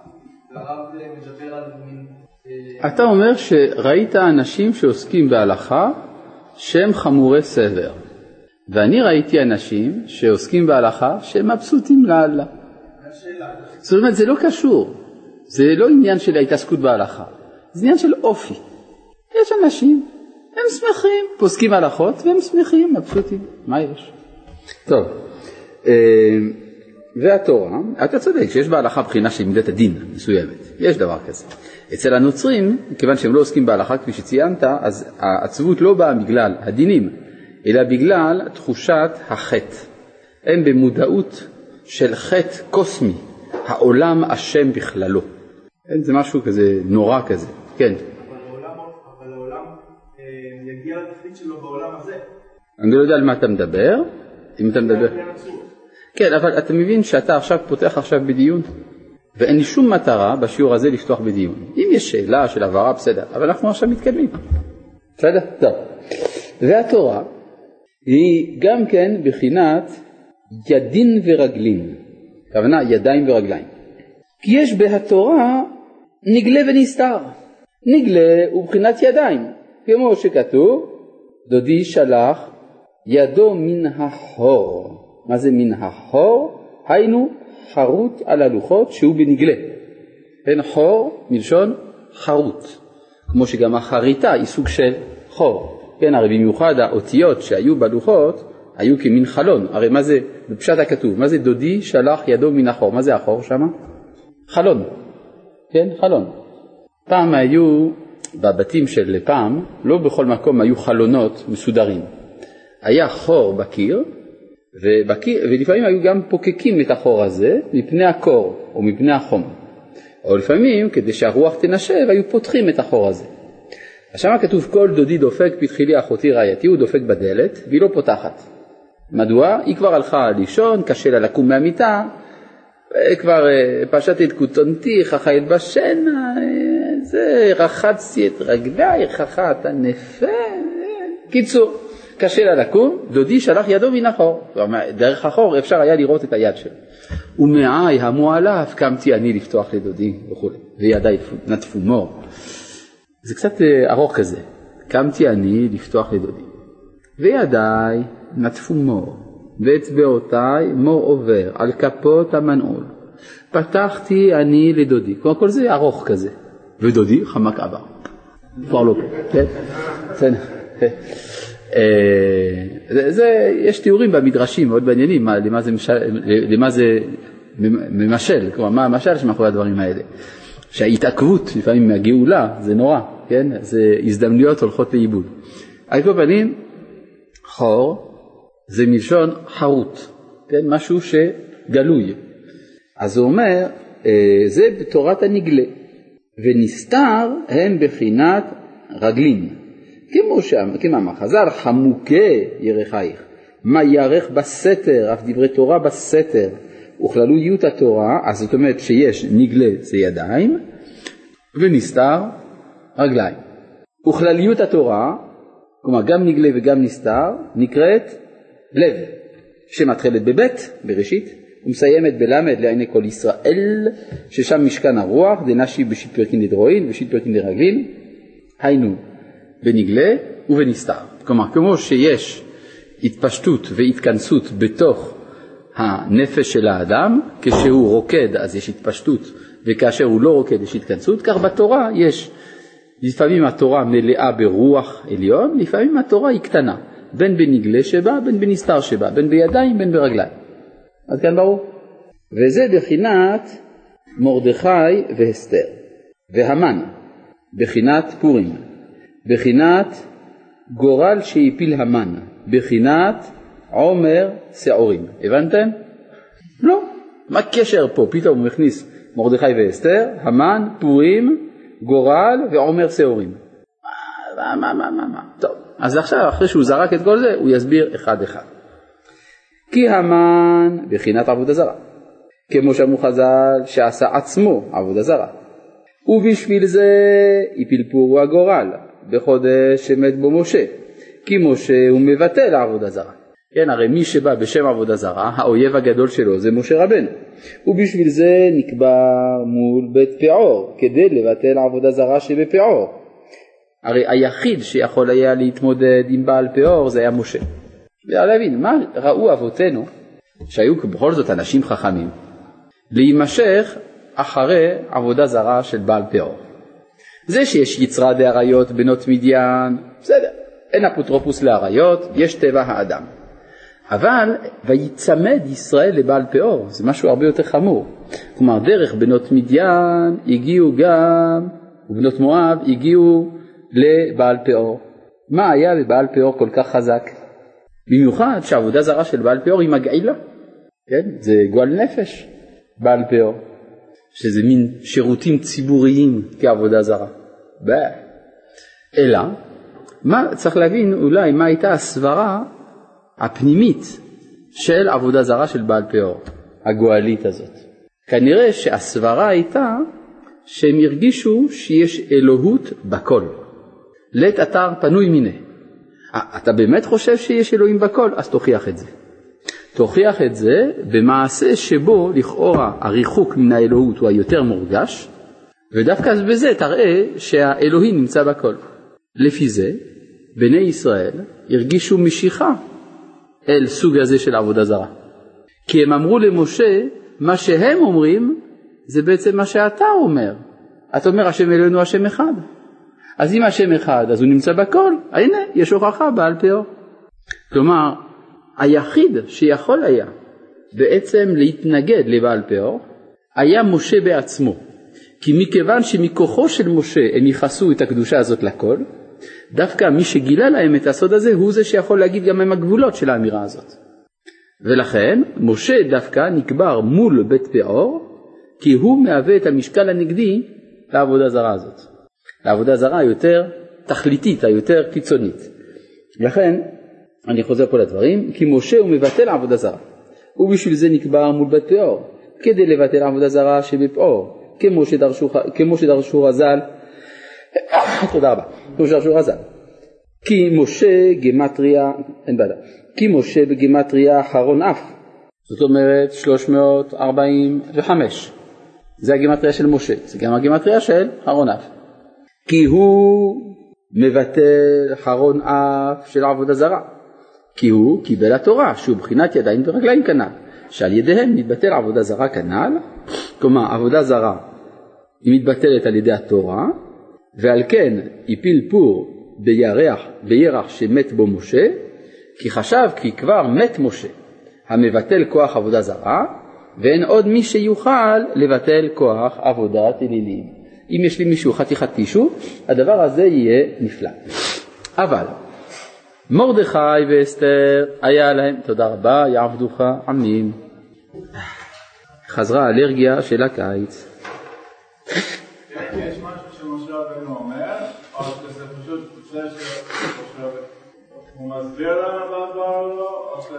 והרב מדבר על מין... אתה אומר שראית אנשים שעוסקים בהלכה שהם חמורי סבר, ואני ראיתי אנשים שעוסקים בהלכה שהם מבסוטים לאללה. זאת אומרת, זה לא קשור, זה לא עניין של ההתעסקות בהלכה, זה עניין של אופי. יש אנשים, הם שמחים, פוסקים הלכות והם שמחים, מבסוטים, מה יש? טוב, אה, והתורה, אתה צודק שיש בהלכה בחינה של מידת הדין מסוימת, יש דבר כזה. אצל הנוצרים, כיוון שהם לא עוסקים בהלכה כפי שציינת, אז העצבות לא באה בגלל הדינים, אלא בגלל תחושת החטא. הם במודעות של חטא קוסמי, העולם אשם בכללו. אין, זה משהו כזה נורא כזה, כן. אבל העולם אה, יגיע לתכלית שלו בעולם הזה. אני לא יודע על מה אתה מדבר, אם אתה מדבר... כן, אבל אתה מבין שאתה עכשיו פותח עכשיו בדיון, ואין לי שום מטרה בשיעור הזה לפתוח בדיון. אם יש שאלה של הבהרה, בסדר, אבל אנחנו עכשיו מתקדמים. בסדר? טוב. והתורה היא גם כן בחינת ידין ורגלין, הכוונה ידיים ורגליים. כי יש בהתורה נגלה ונסתר. נגלה הוא בחינת ידיים, כמו שכתוב, דודי שלח ידו מן החור. מה זה מן החור? היינו חרוט על הלוחות שהוא בנגלה. כן, חור מלשון חרוט, כמו שגם החריטה היא סוג של חור. כן, הרי במיוחד האותיות שהיו בלוחות היו כמין חלון. הרי מה זה, בפשט הכתוב, מה זה דודי שלח ידו מן החור? מה זה החור שם? חלון. כן, חלון. פעם היו, בבתים של פעם, לא בכל מקום היו חלונות מסודרים. היה חור בקיר, ובקיר, ולפעמים היו גם פוקקים את החור הזה מפני הקור או מפני החום. או לפעמים, כדי שהרוח תנשב, היו פותחים את החור הזה. אז שם כתוב כל דודי דופק פתחי לי אחותי רעייתי, הוא דופק בדלת והיא לא פותחת. מדוע? היא כבר הלכה לישון, קשה לה לקום מהמיטה, כבר אה, פשטתי את כותונתי, חכה בשינה, אה, זה, רחצתי את רגליי, חכת הנפה, קיצור, קשה לה לקום, דודי שלח ידו מן החור, דרך החור אפשר היה לראות את היד שלו. ומעי המועלף קמתי אני לפתוח לדודי וכו', וידיי נטפו מור. זה קצת אה, ארוך כזה, קמתי אני לפתוח לדודי, וידיי נטפו מור, ואצבעותיי מור עובר על כפות המנעול. פתחתי אני לדודי, כלומר כל זה ארוך כזה, ודודי חמק עבר, כבר לא פה, כן? בסדר. אה, זה, יש תיאורים במדרשים מאוד מעניינים למה זה, למה זה ממשל, כלומר מה המשל שמאחורי הדברים האלה. שההתעכבות לפעמים מהגאולה זה נורא, כן? זה הזדמנויות הולכות לאיבוד. על כל פנים, חור זה מלשון חרוט, כן? משהו שגלוי. אז הוא אומר, אה, זה בתורת הנגלה, ונסתר הם בחינת רגלין. כמו שאמר חז"ל, חמוקה ירחייך, מה ירך בסתר, אף דברי תורה בסתר, וכללויות התורה, אז זאת אומרת שיש נגלה זה ידיים, ונסתר רגליים. וכלליות התורה, כלומר גם נגלה וגם נסתר, נקראת לב, שמתחילת בבית, בראשית, ומסיימת בלמד לעיני כל ישראל, ששם משכן הרוח, דנשי בשיט פרקין דדרואין ושיט פרקין דרגלין, היינו בנגלה ובנסתר. כלומר, כמו שיש התפשטות והתכנסות בתוך הנפש של האדם, כשהוא רוקד אז יש התפשטות וכאשר הוא לא רוקד יש התכנסות, כך בתורה יש, לפעמים התורה מלאה ברוח עליון, לפעמים התורה היא קטנה, בין בנגלה שבה, בין בנסתר שבה, בין בידיים, בין ברגליים. עד כאן ברור? וזה בחינת מרדכי והסתר, והמן, בחינת פורים, בחינת גורל שהפיל המן, בחינת עומר שעורים. הבנתם? לא. מה הקשר פה? פתאום הוא מכניס מרדכי ואסתר, המן, פורים, גורל ועומר שעורים. מה, מה, מה, מה, מה. טוב, אז עכשיו, אחרי שהוא זרק את כל זה, הוא יסביר אחד-אחד. כי המן בחינת עבודה זרה, כמו שאמרו חז"ל שעשה עצמו עבודה זרה, ובשביל זה הפלפורו הגורל בחודש שמת בו משה, כי משה הוא מבטל עבודה זרה. כן, הרי מי שבא בשם עבודה זרה, האויב הגדול שלו זה משה רבנו. ובשביל זה נקבע מול בית פעור, כדי לבטל עבודה זרה שבפעור. הרי היחיד שיכול היה להתמודד עם בעל פעור זה היה משה. להבין, מה ראו אבותינו, שהיו בכל זאת אנשים חכמים, להימשך אחרי עבודה זרה של בעל פעור. זה שיש יצרה דאריות בנות מדיין, בסדר, אין אפוטרופוס לאריות, יש טבע האדם. אבל ויצמד ישראל לבעל פאור, זה משהו הרבה יותר חמור. כלומר, דרך בנות מדיין הגיעו גם, ובנות מואב הגיעו לבעל פאור. מה היה לבעל פאור כל כך חזק? במיוחד שהעבודה זרה של בעל פאור היא מגעילה, כן? זה גועל נפש, בעל פאור, שזה מין שירותים ציבוריים כעבודה זרה. ב... אלא, מה, צריך להבין אולי מה הייתה הסברה הפנימית של עבודה זרה של בעל פאור, הגואלית הזאת. כנראה שהסברה הייתה שהם הרגישו שיש אלוהות בכל. לית אתר פנוי מיניה. אתה באמת חושב שיש אלוהים בכל? אז תוכיח את זה. תוכיח את זה במעשה שבו לכאורה הריחוק מן האלוהות הוא היותר מורגש, ודווקא בזה תראה שהאלוהים נמצא בכל. לפי זה, בני ישראל הרגישו משיכה אל סוג הזה של עבודה זרה. כי הם אמרו למשה, מה שהם אומרים זה בעצם מה שאתה אומר. אתה אומר השם אלוהינו השם אחד. אז אם השם אחד אז הוא נמצא בכל, הנה יש הוכחה בעל פאו. כלומר, היחיד שיכול היה בעצם להתנגד לבעל פאו היה משה בעצמו. כי מכיוון שמכוחו של משה הם ייחסו את הקדושה הזאת לכל, דווקא מי שגילה להם את הסוד הזה הוא זה שיכול להגיד גם מהם הגבולות של האמירה הזאת. ולכן משה דווקא נקבר מול בית פאור כי הוא מהווה את המשקל הנגדי לעבודה זרה הזאת. לעבודה זרה היותר תכליתית, היותר קיצונית. לכן, אני חוזר פה לדברים, כי משה הוא מבטל עבודה זרה, ובשביל זה נקבר מול בית פאור, כדי לבטל עבודה זרה שבפאור, כמו שדרשו, כמו שדרשו רז"ל תודה רבה. פירוש שהוא רז"ל. כי משה גמטריה, אין בעיה, כי משה בגמטריה אחרון אף, זאת אומרת 345, זה הגמטריה של משה, זה גם הגמטריה של אחרון אף. כי הוא מבטל אחרון אף של עבודה זרה, כי הוא קיבל התורה, שהוא בחינת ידיים ורגליים כנ"ל, שעל ידיהם מתבטל עבודה זרה כנ"ל, כלומר עבודה זרה היא מתבטלת על ידי התורה, ועל כן הפיל פור בירח, בירח שמת בו משה, כי חשב כי כבר מת משה, המבטל כוח עבודה זרה, ואין עוד מי שיוכל לבטל כוח עבודת אלילים. אם יש לי מישהו חתיכת טישו, הדבר הזה יהיה נפלא. אבל מרדכי ואסתר היה להם, תודה רבה, יעבדוך עמים. חזרה האלרגיה של הקיץ.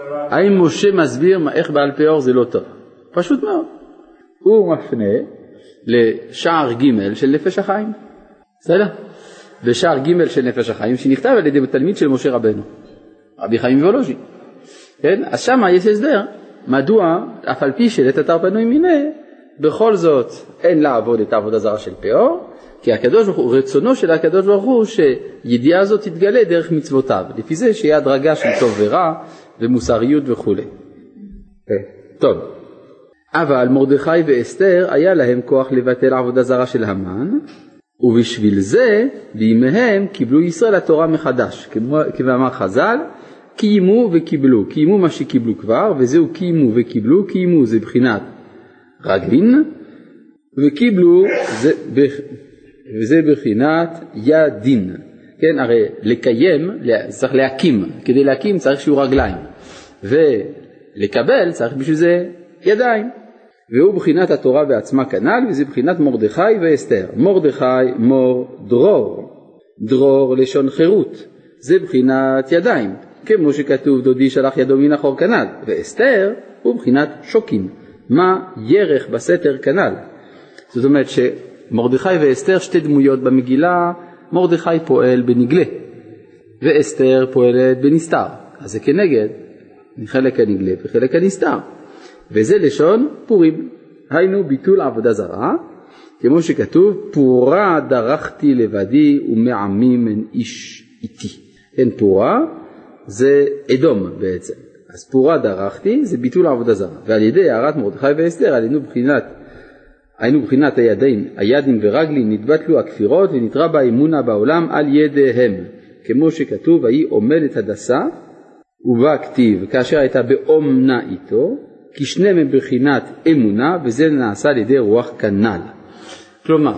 פה. האם משה מסביר איך בעל פאור זה לא טוב? פשוט מאוד. הוא מפנה לשער ג' של נפש החיים. בסדר? ושער ג' של נפש החיים שנכתב על ידי תלמיד של משה רבנו, רבי חיים וולוז'י. כן? אז שמה יש הסבר מדוע אף על פי שלית אתר פנוי מיניה, בכל זאת אין לעבוד את העבודה זרה של פאור, כי הקדוש ברוך הוא, רצונו של הקדוש ברוך הוא שידיעה הזאת תתגלה דרך מצוותיו, לפי זה שיהיה הדרגה של טוב ורע ומוסריות וכולי. כן, טוב, אבל מרדכי ואסתר היה להם כוח לבטל עבודה זרה של המן, ובשביל זה בימיהם קיבלו ישראל התורה מחדש, כמו- כמאמר חז"ל, קיימו וקיבלו, קיימו מה שקיבלו כבר, וזהו קיימו וקיבלו, קיימו זה בחינת רגלין, וקיבלו זה, בח- וזה בחינת ידין. כן, הרי לקיים, צריך להקים, כדי להקים צריך שיהיו רגליים, ולקבל צריך בשביל זה ידיים. והוא בחינת התורה בעצמה כנ"ל, וזה בחינת מרדכי ואסתר. מרדכי מור דרור, דרור לשון חירות, זה בחינת ידיים, כמו שכתוב דודי שלח ידו מן החור כנ"ל, ואסתר הוא בחינת שוקין, מה ירך בסתר כנ"ל. זאת אומרת שמרדכי ואסתר שתי דמויות במגילה, מרדכי פועל בנגלה, ואסתר פועלת בנסתר, אז זה כנגד חלק הנגלה וחלק הנסתר. וזה לשון פורים, היינו ביטול עבודה זרה, כמו שכתוב, פורה דרכתי לבדי ומעמים אין איש איתי. כן, פורה זה אדום בעצם, אז פורה דרכתי זה ביטול עבודה זרה, ועל ידי הערת מרדכי ואסתר עלינו בחינת, היינו בחינת הידיים, הידים ורגלים נתבטלו הכפירות ונתרע בה אמונה בעולם על ידיהם, כמו שכתוב, ויהי עומדת הדסה ובה כתיב, כאשר הייתה באומנה איתו, כי שניהם הם בחינת אמונה, וזה נעשה על ידי רוח כנ"ל. כלומר,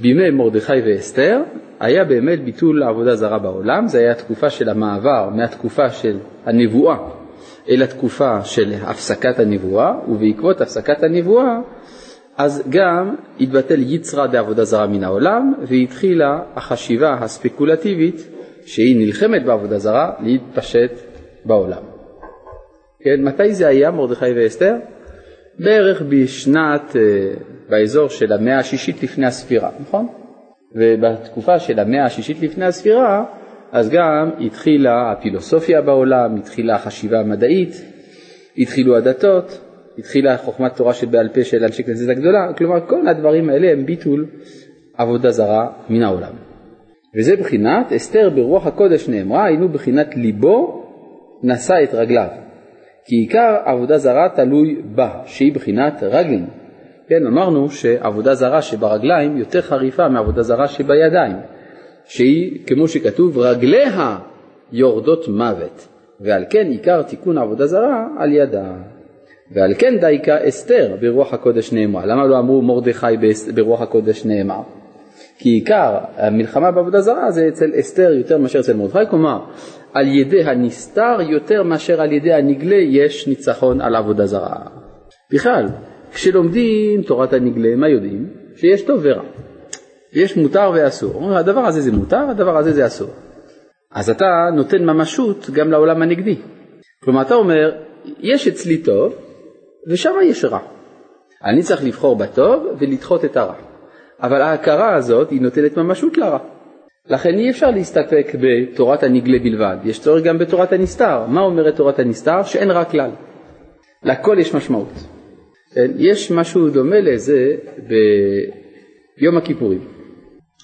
בימי מרדכי ואסתר היה באמת ביטול לעבודה זרה בעולם, זה היה התקופה של המעבר מהתקופה של הנבואה אל התקופה של הפסקת הנבואה, ובעקבות הפסקת הנבואה אז גם התבטל יצרא דעבודה זרה מן העולם, והתחילה החשיבה הספקולטיבית שהיא נלחמת בעבודה זרה להתפשט בעולם. כן, מתי זה היה מרדכי ואסתר? בערך בשנת, אה, באזור של המאה השישית לפני הספירה, נכון? ובתקופה של המאה השישית לפני הספירה, אז גם התחילה הפילוסופיה בעולם, התחילה החשיבה המדעית, התחילו הדתות, התחילה חוכמת תורה שבעל פה של אנשי כנסת הגדולה, כלומר כל הדברים האלה הם ביטול עבודה זרה מן העולם. וזה בחינת, אסתר ברוח הקודש נאמרה, היינו בחינת ליבו נשא את רגליו. כי עיקר עבודה זרה תלוי בה, שהיא בחינת רגלים. כן, אמרנו שעבודה זרה שברגליים יותר חריפה מעבודה זרה שבידיים, שהיא, כמו שכתוב, רגליה יורדות מוות, ועל כן עיקר תיקון עבודה זרה על ידה. ועל כן דייקה אסתר ברוח הקודש נאמר. למה לא אמרו מרדכי ברוח הקודש נאמר? כי עיקר המלחמה בעבודה זרה זה אצל אסתר יותר מאשר אצל מרדכי, כלומר על ידי הנסתר יותר מאשר על ידי הנגלה יש ניצחון על עבודה זרה. בכלל, כשלומדים תורת הנגלה, מה יודעים? שיש טוב ורע. יש מותר ואסור. הדבר הזה זה מותר, הדבר הזה זה אסור. אז אתה נותן ממשות גם לעולם הנגדי. כלומר, אתה אומר, יש אצלי טוב, ושם יש רע. אני צריך לבחור בטוב ולדחות את הרע. אבל ההכרה הזאת היא נותנת ממשות לרע. לכן אי אפשר להסתפק בתורת הנגלה בלבד, יש צורך גם בתורת הנסתר. מה אומרת תורת הנסתר? שאין רע כלל. לכל יש משמעות. כן? יש משהו דומה לזה ביום הכיפורים.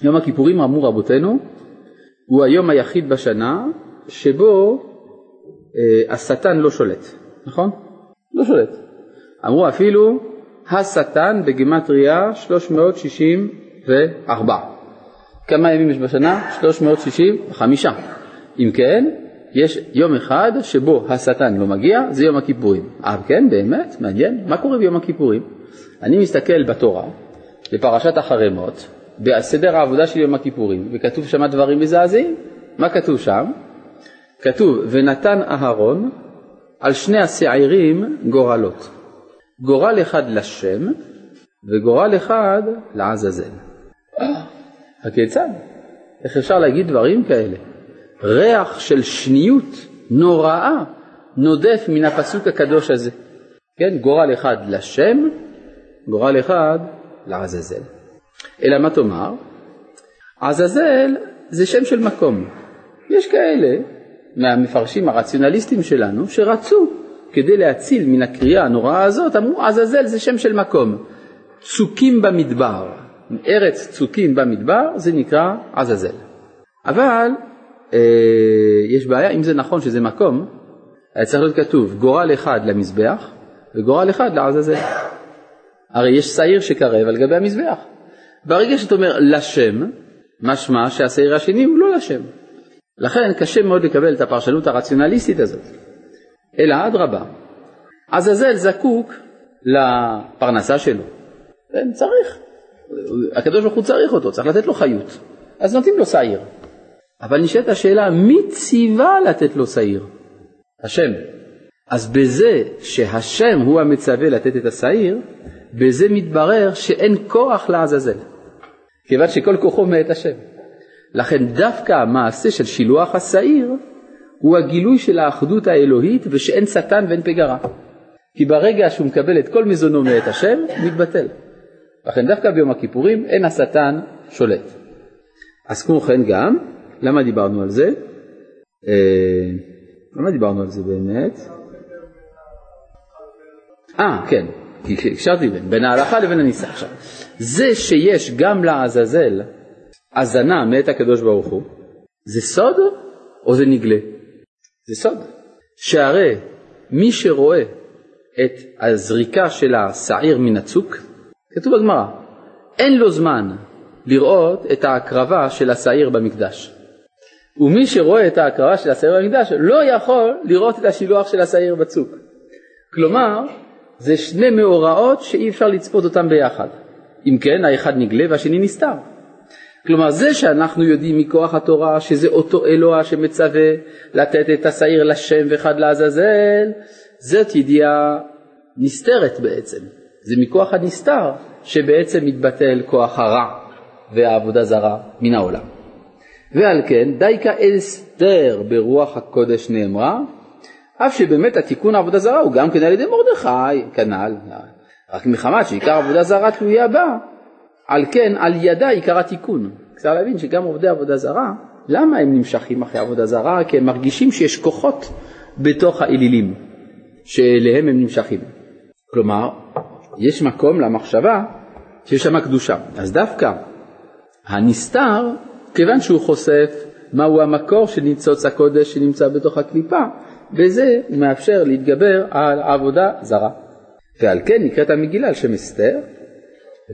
יום הכיפורים, אמרו רבותינו, הוא היום היחיד בשנה שבו אה, השטן לא שולט, נכון? לא שולט. אמרו אפילו השטן בגימטריה 364. כמה ימים יש בשנה? 365. אם כן, יש יום אחד שבו השטן לא מגיע, זה יום הכיפורים. אה כן, באמת? מעניין. מה קורה ביום הכיפורים? אני מסתכל בתורה, בפרשת החרמות, בסדר העבודה של יום הכיפורים, וכתוב שם דברים מזעזעים. מה כתוב שם? כתוב, ונתן אהרון על שני השעירים גורלות. גורל אחד לשם וגורל אחד לעזאזל. הכיצד? איך אפשר להגיד דברים כאלה? ריח של שניות נוראה נודף מן הפסוק הקדוש הזה. כן, גורל אחד לשם, גורל אחד לעזאזל. אלא מה תאמר? עזאזל זה שם של מקום. יש כאלה מהמפרשים הרציונליסטים שלנו שרצו כדי להציל מן הקריאה הנוראה הזאת, אמרו עזאזל זה שם של מקום. צוקים במדבר, ארץ צוקים במדבר זה נקרא עזאזל. אבל אה, יש בעיה, אם זה נכון שזה מקום, היה צריך להיות כתוב גורל אחד למזבח וגורל אחד לעזאזל. הרי יש שעיר שקרב על גבי המזבח. ברגע שאתה אומר לשם, משמע שהשעיר השני הוא לא לשם. לכן קשה מאוד לקבל את הפרשנות הרציונליסטית הזאת. אלא אדרבה, עזאזל זקוק לפרנסה שלו. כן, צריך. הקדוש ברוך הוא צריך אותו, צריך לתת לו חיות. אז נותנים לו שעיר. אבל נשאלת השאלה, מי ציווה לתת לו שעיר? השם. אז בזה שהשם הוא המצווה לתת את השעיר, בזה מתברר שאין כוח לעזאזל. כיוון שכל כוחו מאת השם. לכן דווקא המעשה של שילוח השעיר הוא הגילוי של האחדות האלוהית ושאין שטן ואין פגרה. כי ברגע שהוא מקבל את כל מזונו מאת השם, מתבטל. לכן דווקא ביום הכיפורים אין השטן שולט. אז כמו כן גם, למה דיברנו על זה? אה, למה דיברנו על זה באמת? אה, כן, הקשרתי בין, בין ההלכה לבין הניסה. עכשיו, זה שיש גם לעזאזל הזנה מאת הקדוש ברוך הוא, זה סוד או זה נגלה? זה סוד. שהרי מי שרואה את הזריקה של השעיר מן הצוק, כתוב בגמרא, אין לו זמן לראות את ההקרבה של השעיר במקדש. ומי שרואה את ההקרבה של השעיר במקדש לא יכול לראות את השילוח של השעיר בצוק. כלומר, זה שני מאורעות שאי אפשר לצפות אותם ביחד. אם כן, האחד נגלה והשני נסתר. כלומר, זה שאנחנו יודעים מכוח התורה שזה אותו אלוה שמצווה לתת את השעיר לשם ואחד לעזאזל, זאת ידיעה נסתרת בעצם. זה מכוח הנסתר שבעצם מתבטל כוח הרע והעבודה זרה מן העולם. ועל כן, דייקה אסתר ברוח הקודש נאמרה, אף שבאמת התיקון העבודה זרה הוא גם כן על ידי מרדכי, כנ"ל, רק מחמת שעיקר עבודה זרה תלויה בה, על כן על ידה עיקר התיקון. צריך להבין שגם עובדי עבודה זרה, למה הם נמשכים אחרי עבודה זרה? כי הם מרגישים שיש כוחות בתוך האלילים שאליהם הם נמשכים. כלומר, יש מקום למחשבה שיש שם קדושה. אז דווקא הנסתר, כיוון שהוא חושף מהו המקור של ניצוץ הקודש שנמצא בתוך הקליפה, הוא מאפשר להתגבר על עבודה זרה. ועל כן נקראת המגילה על שם אסתר,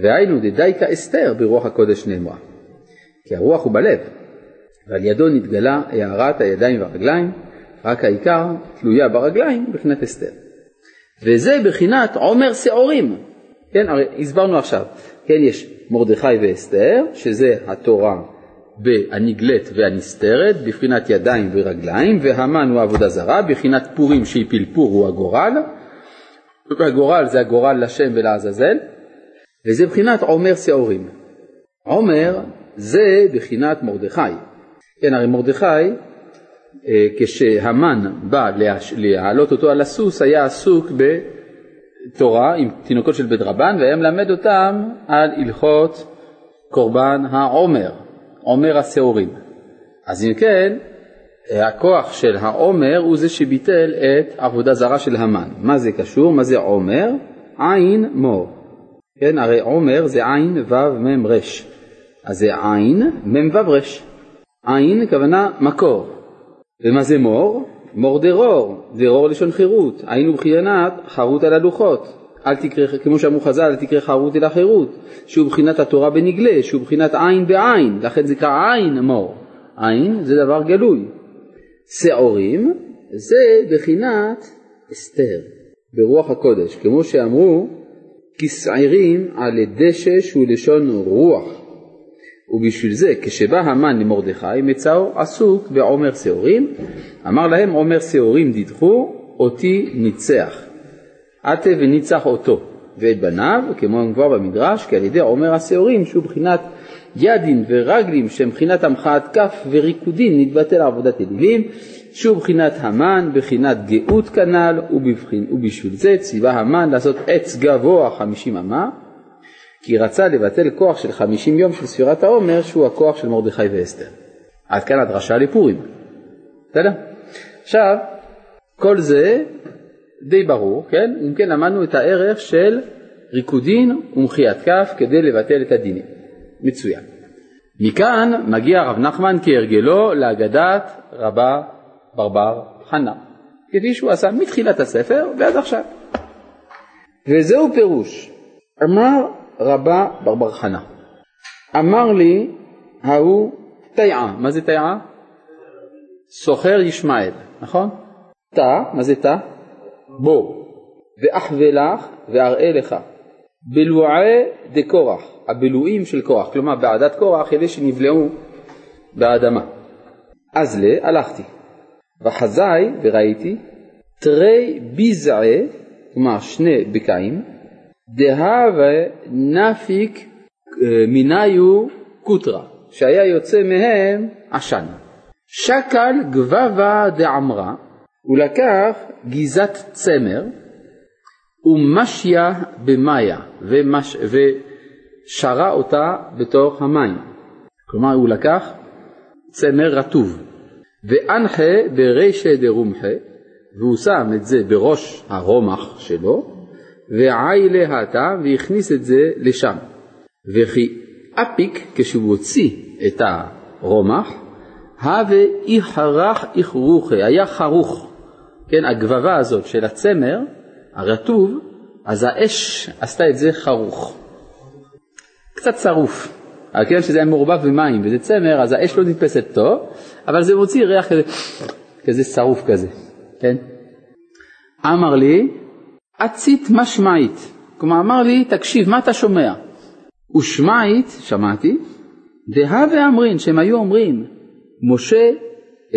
והיינו דדייקה אסתר ברוח הקודש נאמרה. כי הרוח הוא בלב, ועל ידו נתגלה הארת הידיים והרגליים, רק העיקר תלויה ברגליים בבחינת אסתר. וזה בחינת עומר שעורים. כן, הרי הסברנו עכשיו, כן, יש מרדכי ואסתר, שזה התורה הנגלית והנסתרת, בבחינת ידיים ורגליים, והמן הוא עבודה זרה, בבחינת פורים שהיא פלפור הוא הגורל, והגורל זה הגורל לשם ולעזאזל, וזה בחינת עומר שעורים. עומר זה בחינת מרדכי. כן, הרי מרדכי, כשהמן בא להעלות אותו על הסוס, היה עסוק בתורה עם תינוקות של בית רבן, והיה מלמד אותם על הלכות קורבן העומר, עומר השעורים. אז אם כן, הכוח של העומר הוא זה שביטל את עבודה זרה של המן. מה זה קשור? מה זה עומר? עין מור. כן, הרי עומר זה עין וו מם רש. אז זה עין מם וו רש. עין כוונה מקור. ומה זה מור? מור דרור, דרור לשון חירות. עין ובחינת חרות על הלוחות. אל תקרא, כמו שאמרו חז"ל, אל תקרא חרות אלא חירות, שהוא בחינת התורה בנגלה, שהוא בחינת עין בעין, לכן זה נקרא עין מור. עין זה דבר גלוי. שעורים זה בחינת אסתר, ברוח הקודש, כמו שאמרו, כשעירים על דשש הוא לשון רוח, ובשביל זה כשבא המן למרדכי מצאו עסוק בעומר שעורים, אמר להם עומר שעורים דידחו, אותי ניצח. עטה וניצח אותו ואת בניו, כמו כבר במדרש, כי על ידי עומר השעורים שהוא בחינת ידין ורגלים שהם בחינת המחאת כף וריקודין נתבטל עבודת אלילים, שהוא בחינת המן, בחינת גאות כנ"ל, ובשביל זה ציווה המן לעשות עץ גבוה חמישים אמה, כי רצה לבטל כוח של חמישים יום של ספירת העומר, שהוא הכוח של מרדכי ואסתר. עד כאן הדרשה לפורים. בסדר? עכשיו, כל זה די ברור, כן? אם כן למדנו את הערך של ריקודין ומחיית כף כדי לבטל את הדינים. מצוין. מכאן מגיע רב נחמן כהרגלו להגדת רבה ברבר חנה, כפי שהוא עשה מתחילת הספר ועד עכשיו. וזהו פירוש, אמר רבה ברבר חנה, אמר לי ההוא תיעה, מה זה תיעה? סוחר ישמעאל, נכון? תא, מה זה תא? בו, ואחווה לך ואראה לך, בלועי דקורח, הבלועים של קורח, כלומר בעדת קורח אלה שנבלעו באדמה. אז לה, הלכתי, וחזאי וראיתי תרי ביזעי, כלומר שני בקעים, דהווה נפיק אה, מיניו קוטרה, שהיה יוצא מהם עשן. שקל גבבה דעמרה, הוא לקח גיזת צמר ומשיה במאיה ומש... ושרה אותה בתוך המים. כלומר הוא לקח צמר רטוב ואנחה ברישא דרומחה והוא שם את זה בראש הרומח שלו ועי להטה והכניס את זה לשם וכי אפיק כשהוא הוציא את הרומח הווה איחרך איחרוכי היה חרוך כן, הגבבה הזאת של הצמר הרטוב, אז האש עשתה את זה חרוך. קצת שרוף. כן שזה היה מעורבב במים וזה צמר, אז האש לא נתפסת טוב, אבל זה מוציא ריח כזה, כזה שרוף כזה, כן? אמר לי, אצית משמעית. כלומר, אמר לי, תקשיב, מה אתה שומע? ושמעית, שמעתי, דהה ואמרין, שהם היו אומרים, משה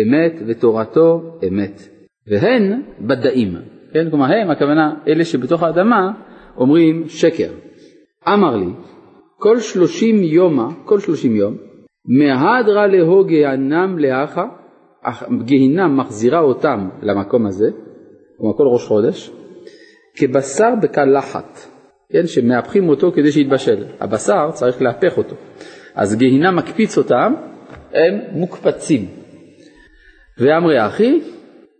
אמת ותורתו אמת. והן בדאים, כן? כלומר הם, הכוונה אלה שבתוך האדמה אומרים שקר. אמר לי, כל שלושים יומה, כל שלושים יום, מהדרה להו גיהנם לאחה, גיהנם מחזירה אותם למקום הזה, כלומר כל ראש חודש, כבשר בקלחת, כן? שמהפכים אותו כדי שיתבשל. הבשר צריך להפך אותו. אז גיהנם מקפיץ אותם, הם מוקפצים. ואמרי אחי,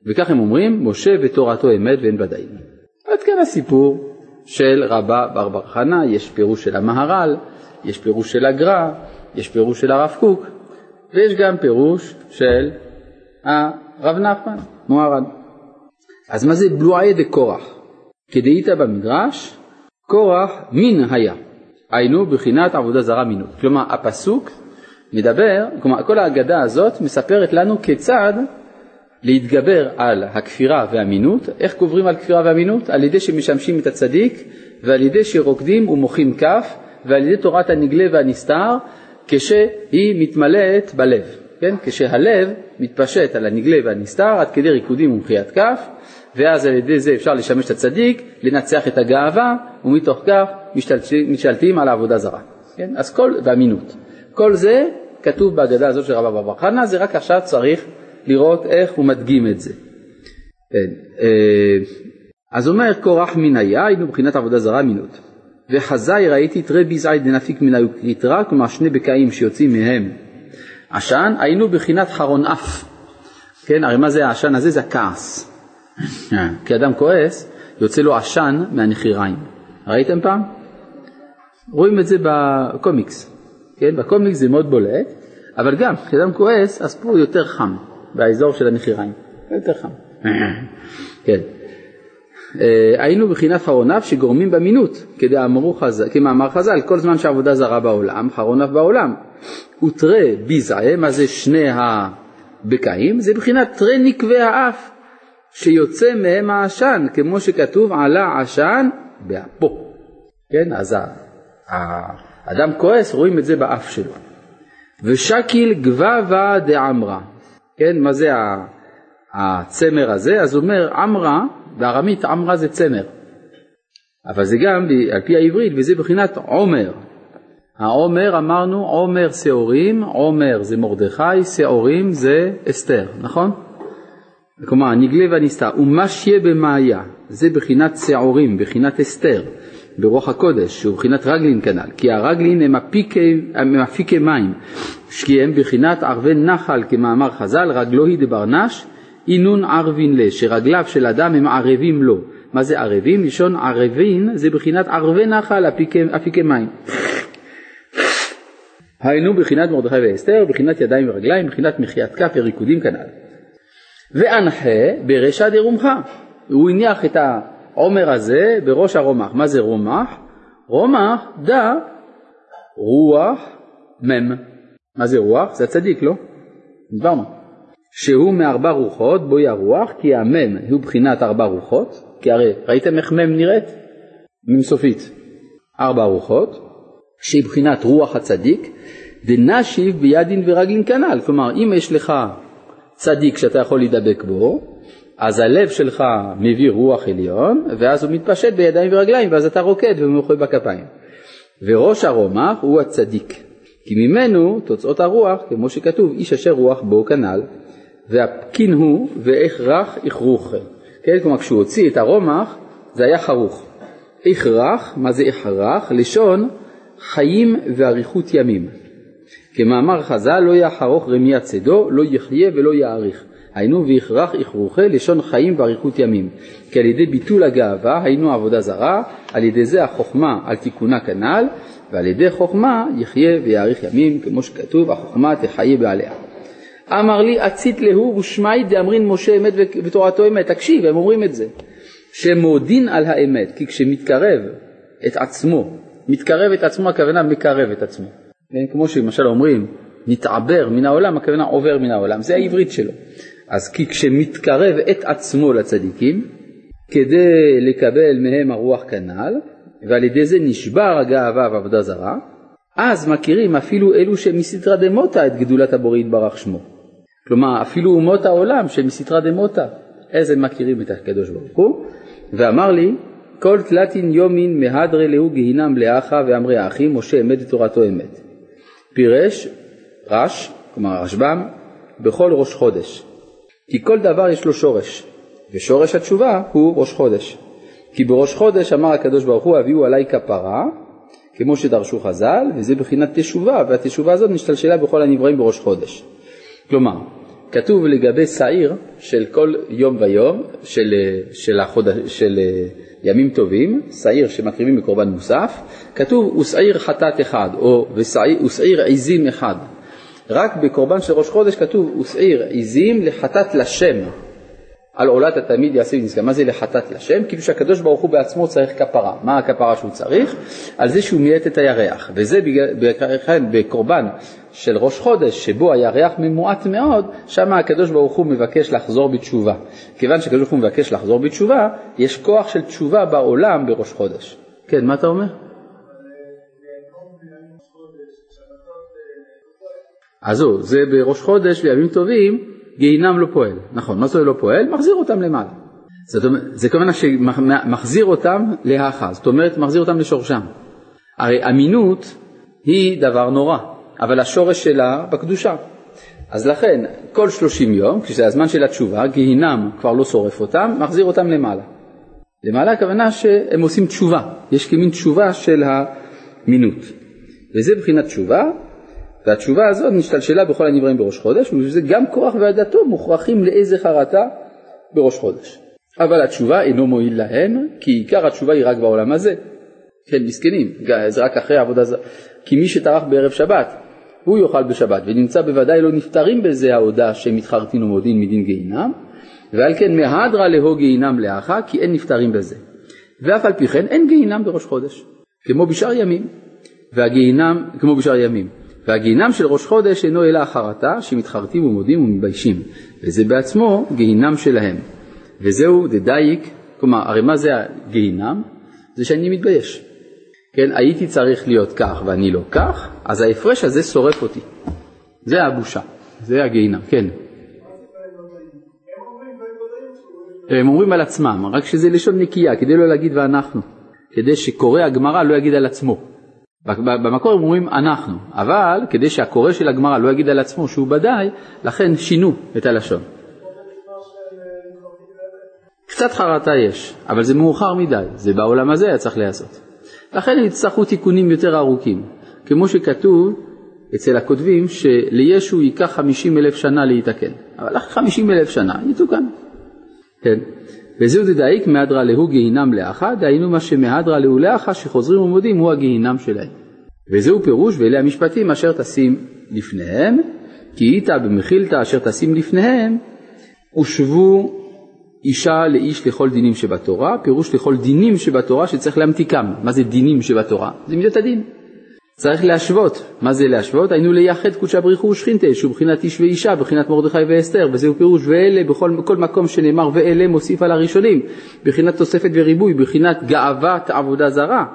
וכך הם אומרים, משה ותורתו אמת ואין ודאי. עד כאן הסיפור של רבה בר בר חנה, יש פירוש של המהר"ל, יש פירוש של הגר"א, יש פירוש של הרב קוק, ויש גם פירוש של הרב נחמן, מוהר"ן. אז מה זה בלועי דקורח? כדאית במדרש, קורח מין היה, היינו בחינת עבודה זרה מינות. כלומר, הפסוק מדבר, כלומר, כל ההגדה הזאת מספרת לנו כיצד להתגבר על הכפירה והמינות. איך גוברים על כפירה ואמינות? על ידי שמשמשים את הצדיק ועל ידי שרוקדים ומוחאים כף ועל ידי תורת הנגלה והנסתר כשהיא מתמלאת בלב, כן? כשהלב מתפשט על הנגלה והנסתר עד כדי ריקודים ומחיית כף ואז על ידי זה אפשר לשמש את הצדיק, לנצח את הגאווה ומתוך כך משתלטים, משתלטים על העבודה זרה, כן? אז כל, ואמינות. כל זה כתוב בהגדה הזאת של רבא בר חנא, זה רק עכשיו צריך לראות איך הוא מדגים את זה. כן, אה, אז אומר קורח מן היה, היינו מבחינת עבודה זרה מינות. וחזאי ראיתי תרי ביזאי דנפיק מן היוקריטרה, כלומר שני בקעים שיוצאים מהם עשן, היינו בחינת חרון אף. כן, הרי מה זה העשן הזה? זה הכעס. אה, כי אדם כועס, יוצא לו עשן מהנחיריים. ראיתם פעם? רואים את זה בקומיקס. כן, בקומיקס זה מאוד בולט, אבל גם כשאדם כועס, אז פה הוא יותר חם. באזור של הנחיריים, יותר חם. כן. אה, היינו בחינת חרונף שגורמים במינות, כמאמר חז"ל, כל זמן שעבודה זרה בעולם, חרונף בעולם. ותרי ביזעה, מה זה שני הבקעים? זה בחינת תרי נקבי האף, שיוצא מהם העשן, כמו שכתוב עלה עשן באפו. כן, אז האדם כועס, רואים את זה באף שלו. ושקיל גבבה דעמרה. כן, מה זה הצמר הזה? אז הוא אומר עמרה, בארמית עמרה זה צמר. אבל זה גם על פי העברית וזה בחינת עומר. העומר אמרנו עומר שעורים, עומר זה מרדכי, שעורים זה אסתר, נכון? כלומר נגלה ונסתר, ומשיה במאיה, זה בחינת שעורים, בחינת אסתר, ברוח הקודש, שהוא בחינת רגלין כנ"ל, כי הרגלין הם אפיקי, הם אפיקי מים, כי הם בחינת ערבי נחל, כמאמר חז"ל, רגלו היא דברנש, אינון ערבין לה, שרגליו של אדם הם ערבים לו. מה זה ערבים? לשון ערבין זה בחינת ערבי נחל, אפיקי, אפיקי מים. היינו בחינת מרדכי ואסתר, בחינת ידיים ורגליים, בחינת מחיית כף וריקודים כנ"ל. ואנחה ברשע דרומך. הוא הניח את העומר הזה בראש הרומח. מה זה רומח? רומח דה רוח מם. מה זה רוח? זה הצדיק, לא? דיברנו. שהוא מארבע רוחות, בואי הרוח, כי המם הוא בחינת ארבע רוחות, כי הרי ראיתם איך מם נראית? מם סופית. ארבע רוחות, שהיא בחינת רוח הצדיק, דנשיב בידין ורגלין כנ"ל. כלומר, אם יש לך צדיק שאתה יכול להידבק בו, אז הלב שלך מביא רוח עליון, ואז הוא מתפשט בידיים ורגליים, ואז אתה רוקד ומוחא בכפיים. וראש הרומח הוא הצדיק, כי ממנו תוצאות הרוח, כמו שכתוב, איש אשר רוח בו כנ"ל, והפקין הוא והכרח יכרוך. כן, כלומר כשהוא הוציא את הרומח זה היה חרוך. הכרח, מה זה הכרח? לשון חיים ואריכות ימים. כמאמר חז"ל לא יחרוך רמי צידו, לא יחיה ולא יאריך. היינו ויכרח יכרוכה לשון חיים ואריכות ימים. כי על ידי ביטול הגאווה היינו עבודה זרה, על ידי זה החוכמה על תיקונה כנ"ל, ועל ידי חוכמה יחיה ויאריך ימים, כמו שכתוב, החוכמה תחיה בעליה. אמר לי אצית להו ושמעי דאמרין משה אמת ותורתו אמת. תקשיב, הם אומרים את זה. שמודין על האמת, כי כשמתקרב את עצמו, מתקרב את עצמו הכוונה מקרב את עצמו. כן, כמו שלמשל אומרים, נתעבר מן העולם, הכוונה עובר מן העולם, זה העברית שלו. אז כי כשמתקרב את עצמו לצדיקים, כדי לקבל מהם הרוח כנ"ל, ועל ידי זה נשבר הגאווה ועבודה זרה, אז מכירים אפילו אלו שמסתרא דמותא את גדולת הבורא יתברך שמו. כלומר, אפילו אומות העולם שמסתרא דמותא, איזה מכירים את הקדוש ברוך הוא, ואמר לי, כל תלתין יומין מהדרי להו גיהינם לאחה ואמרי אחי, משה אמת ותורתו אמת. פירש רש, כלומר רשב"ם, בכל ראש חודש. כי כל דבר יש לו שורש, ושורש התשובה הוא ראש חודש. כי בראש חודש אמר הקדוש ברוך הוא הביאו עליי כפרה, כמו שדרשו חז"ל, וזה בחינת תשובה, והתשובה הזאת נשתלשלה בכל הנבראים בראש חודש. כלומר, כתוב לגבי שעיר של כל יום ויום, של, של, החוד... של ימים טובים, שעיר שמקריבים בקורבן מוסף, כתוב ושעיר חטאת אחד, או ושעיר עזים אחד. רק בקורבן של ראש חודש כתוב ושעיר עזים לחטאת לשם. על עולת התמיד יעשה ונזכר. מה זה לחטאת לשם? כאילו שהקדוש ברוך הוא בעצמו צריך כפרה. מה הכפרה שהוא צריך? על זה שהוא מיעט את הירח. וזה בכן בקורבן של ראש חודש, שבו הירח ממועט מאוד, שם הקדוש ברוך הוא מבקש לחזור בתשובה. כיוון שהקדוש ברוך הוא מבקש לחזור בתשובה, יש כוח של תשובה בעולם בראש חודש. כן, מה אתה אומר? אז זהו, זה בראש חודש בימים טובים, גיהינם לא פועל. נכון, מה זה לא פועל? מחזיר אותם למעלה. זאת אומרת, זה כמובן שמחזיר אותם להכה, זאת אומרת מחזיר אותם לשורשם. הרי אמינות היא דבר נורא, אבל השורש שלה בקדושה. אז לכן, כל 30 יום, כשזה הזמן של התשובה, גיהינם כבר לא שורף אותם, מחזיר אותם למעלה. למעלה הכוונה שהם עושים תשובה, יש כמין תשובה של המינות. וזה מבחינת תשובה, והתשובה הזאת נשתלשלה בכל הנבראים בראש חודש, וזה גם כוח ועדתו מוכרחים לאיזה חרטה בראש חודש. אבל התשובה אינו מועיל להם, כי עיקר התשובה היא רק בעולם הזה. כן, מסכנים, זה רק אחרי העבודה הזאת. כי מי שטרח בערב שבת, הוא יאכל בשבת, ונמצא בוודאי לא נפטרים בזה ההודעה שהם מתחרטין ומודיעין מדין גיהינם, ועל כן מהדרה להו גיהינם לאחה, כי אין נפטרים בזה. ואף על פי כן אין גיהינם בראש חודש, כמו בשאר ימים, והגיהינם, כמו בשאר ימים. והגיהינם של ראש חודש אינו אלא החרטה שמתחרטים ומודים ומתביישים, וזה בעצמו גיהינם שלהם. וזהו דדייק, כלומר, הרי מה זה הגיהינם? זה שאני מתבייש. כן, הייתי צריך להיות כך ואני לא כך, אז ההפרש הזה שורף אותי. זה הבושה, זה הגיהינם, כן. הם אומרים על עצמם, רק שזה לשון נקייה, כדי לא להגיד ואנחנו, כדי שקורא הגמרא לא יגיד על עצמו. במקור הם אומרים אנחנו, אבל כדי שהקורא של הגמרא לא יגיד על עצמו שהוא בדאי, לכן שינו את הלשון. קצת חרטה יש, אבל זה מאוחר מדי, זה בעולם הזה היה צריך להיעשות. לכן יצטרכו תיקונים יותר ארוכים, כמו שכתוב אצל הכותבים שלישו ייקח 50 אלף שנה להתקן, אבל אחרי 50 אלף שנה יתוקן. כן. וזהו דדאיק מהדרא להו גיהינם לאחא, דהיינו מה שמהדרא להו לאחא שחוזרים ומודים הוא הגיהינם שלהם. וזהו פירוש ואלה המשפטים אשר תשים לפניהם, כי איתה במחילתא אשר תשים לפניהם, ושבו אישה לאיש לכל דינים שבתורה, פירוש לכל דינים שבתורה שצריך להמתיקם. מה זה דינים שבתורה? זה מידת הדין. צריך להשוות. מה זה להשוות? היינו לייחד קודשא בריחו ושכינתה, שהוא בחינת איש ואישה, בחינת מרדכי ואסתר, וזהו פירוש ואלה בכל כל מקום שנאמר ואלה מוסיף על הראשונים, בחינת תוספת וריבוי, בחינת גאוות עבודה זרה,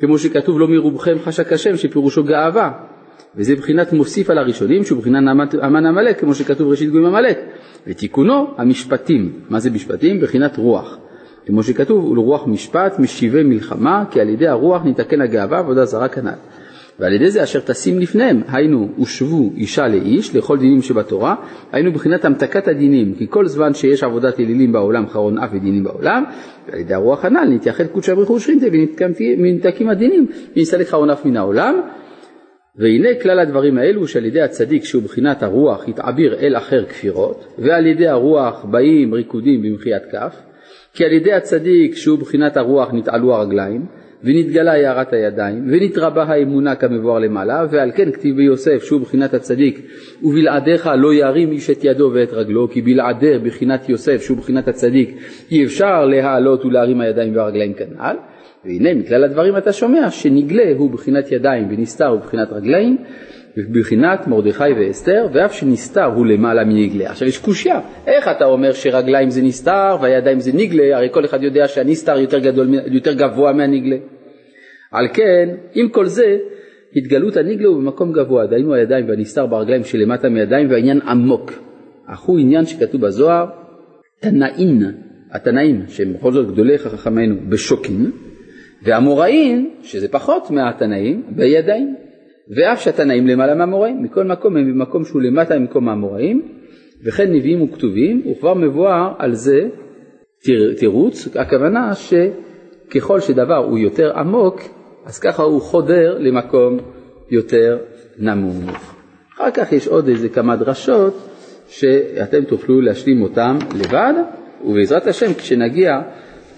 כמו שכתוב לא מרובכם חשק השם, שפירושו גאווה, וזה בחינת מוסיף על הראשונים, שהוא בחינת אמן עמלק, כמו שכתוב ראשית גויים עמלק, ותיקונו המשפטים, מה זה משפטים? בחינת רוח. כמו שכתוב, ולרוח משפט משיבי מלחמה, כי על ידי הרוח ניתקן הגאווה עבודה זרה כנ"ל. ועל ידי זה אשר תשים לפניהם, היינו ושבו אישה לאיש לכל דינים שבתורה, היינו בחינת המתקת הדינים, כי כל זמן שיש עבודת אלילים בעולם חרון אף ודינים בעולם, ועל ידי הרוח הנ"ל נתייחד קודשא בריך ושכינתה ונתקים הדינים ונסתלק חרון אף מן העולם. והנה כלל הדברים האלו שעל ידי הצדיק שהוא בחינת הרוח יתעביר אל אחר כפירות, ועל ידי הרוח באים ריקודים במחיית כף, כי על ידי הצדיק שהוא בחינת הרוח נתעלו הרגליים, ונתגלה הארת הידיים, ונתרבה האמונה כמבואר למעלה, ועל כן כתיב ביוסף שהוא בחינת הצדיק, ובלעדיך לא ירים איש את ידו ואת רגלו, כי בלעדי בחינת יוסף שהוא בחינת הצדיק, אי אפשר להעלות ולהרים הידיים והרגליים כנ"ל. והנה מכלל הדברים אתה שומע שנגלה הוא בחינת ידיים ונסתר הוא בחינת רגליים, בבחינת מרדכי ואסתר, ואף שנסתר הוא למעלה מנגלה. עכשיו יש קושייה, איך אתה אומר שרגליים זה נסתר והידיים זה נגלה, הרי כל אחד יודע שהנסתר יותר, גדול, יותר גבוה מהנגלה. על כן, עם כל זה, התגלות הנגלה הוא במקום גבוה, דהיינו הידיים והנסתר ברגליים שלמטה מידיים והעניין עמוק. אך הוא עניין שכתוב בזוהר, תנאין, התנאים, שהם בכל זאת גדולי חכמינו, בשוקין, והאמוראים, שזה פחות מהתנאים, בידיים. ואף שהתנאים למעלה מהאמוראים, מכל מקום הם במקום שהוא למטה ממקום האמוראים, וכן נביאים וכתובים, וכבר מבואר על זה תירוץ, הכוונה שככל שדבר הוא יותר עמוק, אז ככה הוא חודר למקום יותר נמוך. אחר כך יש עוד איזה כמה דרשות שאתם תוכלו להשלים אותם לבד, ובעזרת השם כשנגיע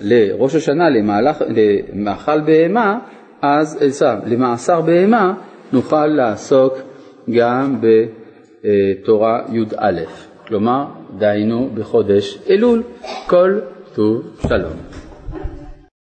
לראש השנה למהלך, למאכל בהמה, אז, סליחה, למאסר בהמה, נוכל לעסוק גם בתורה י"א, כלומר דהיינו בחודש אלול, כל טוב שלום.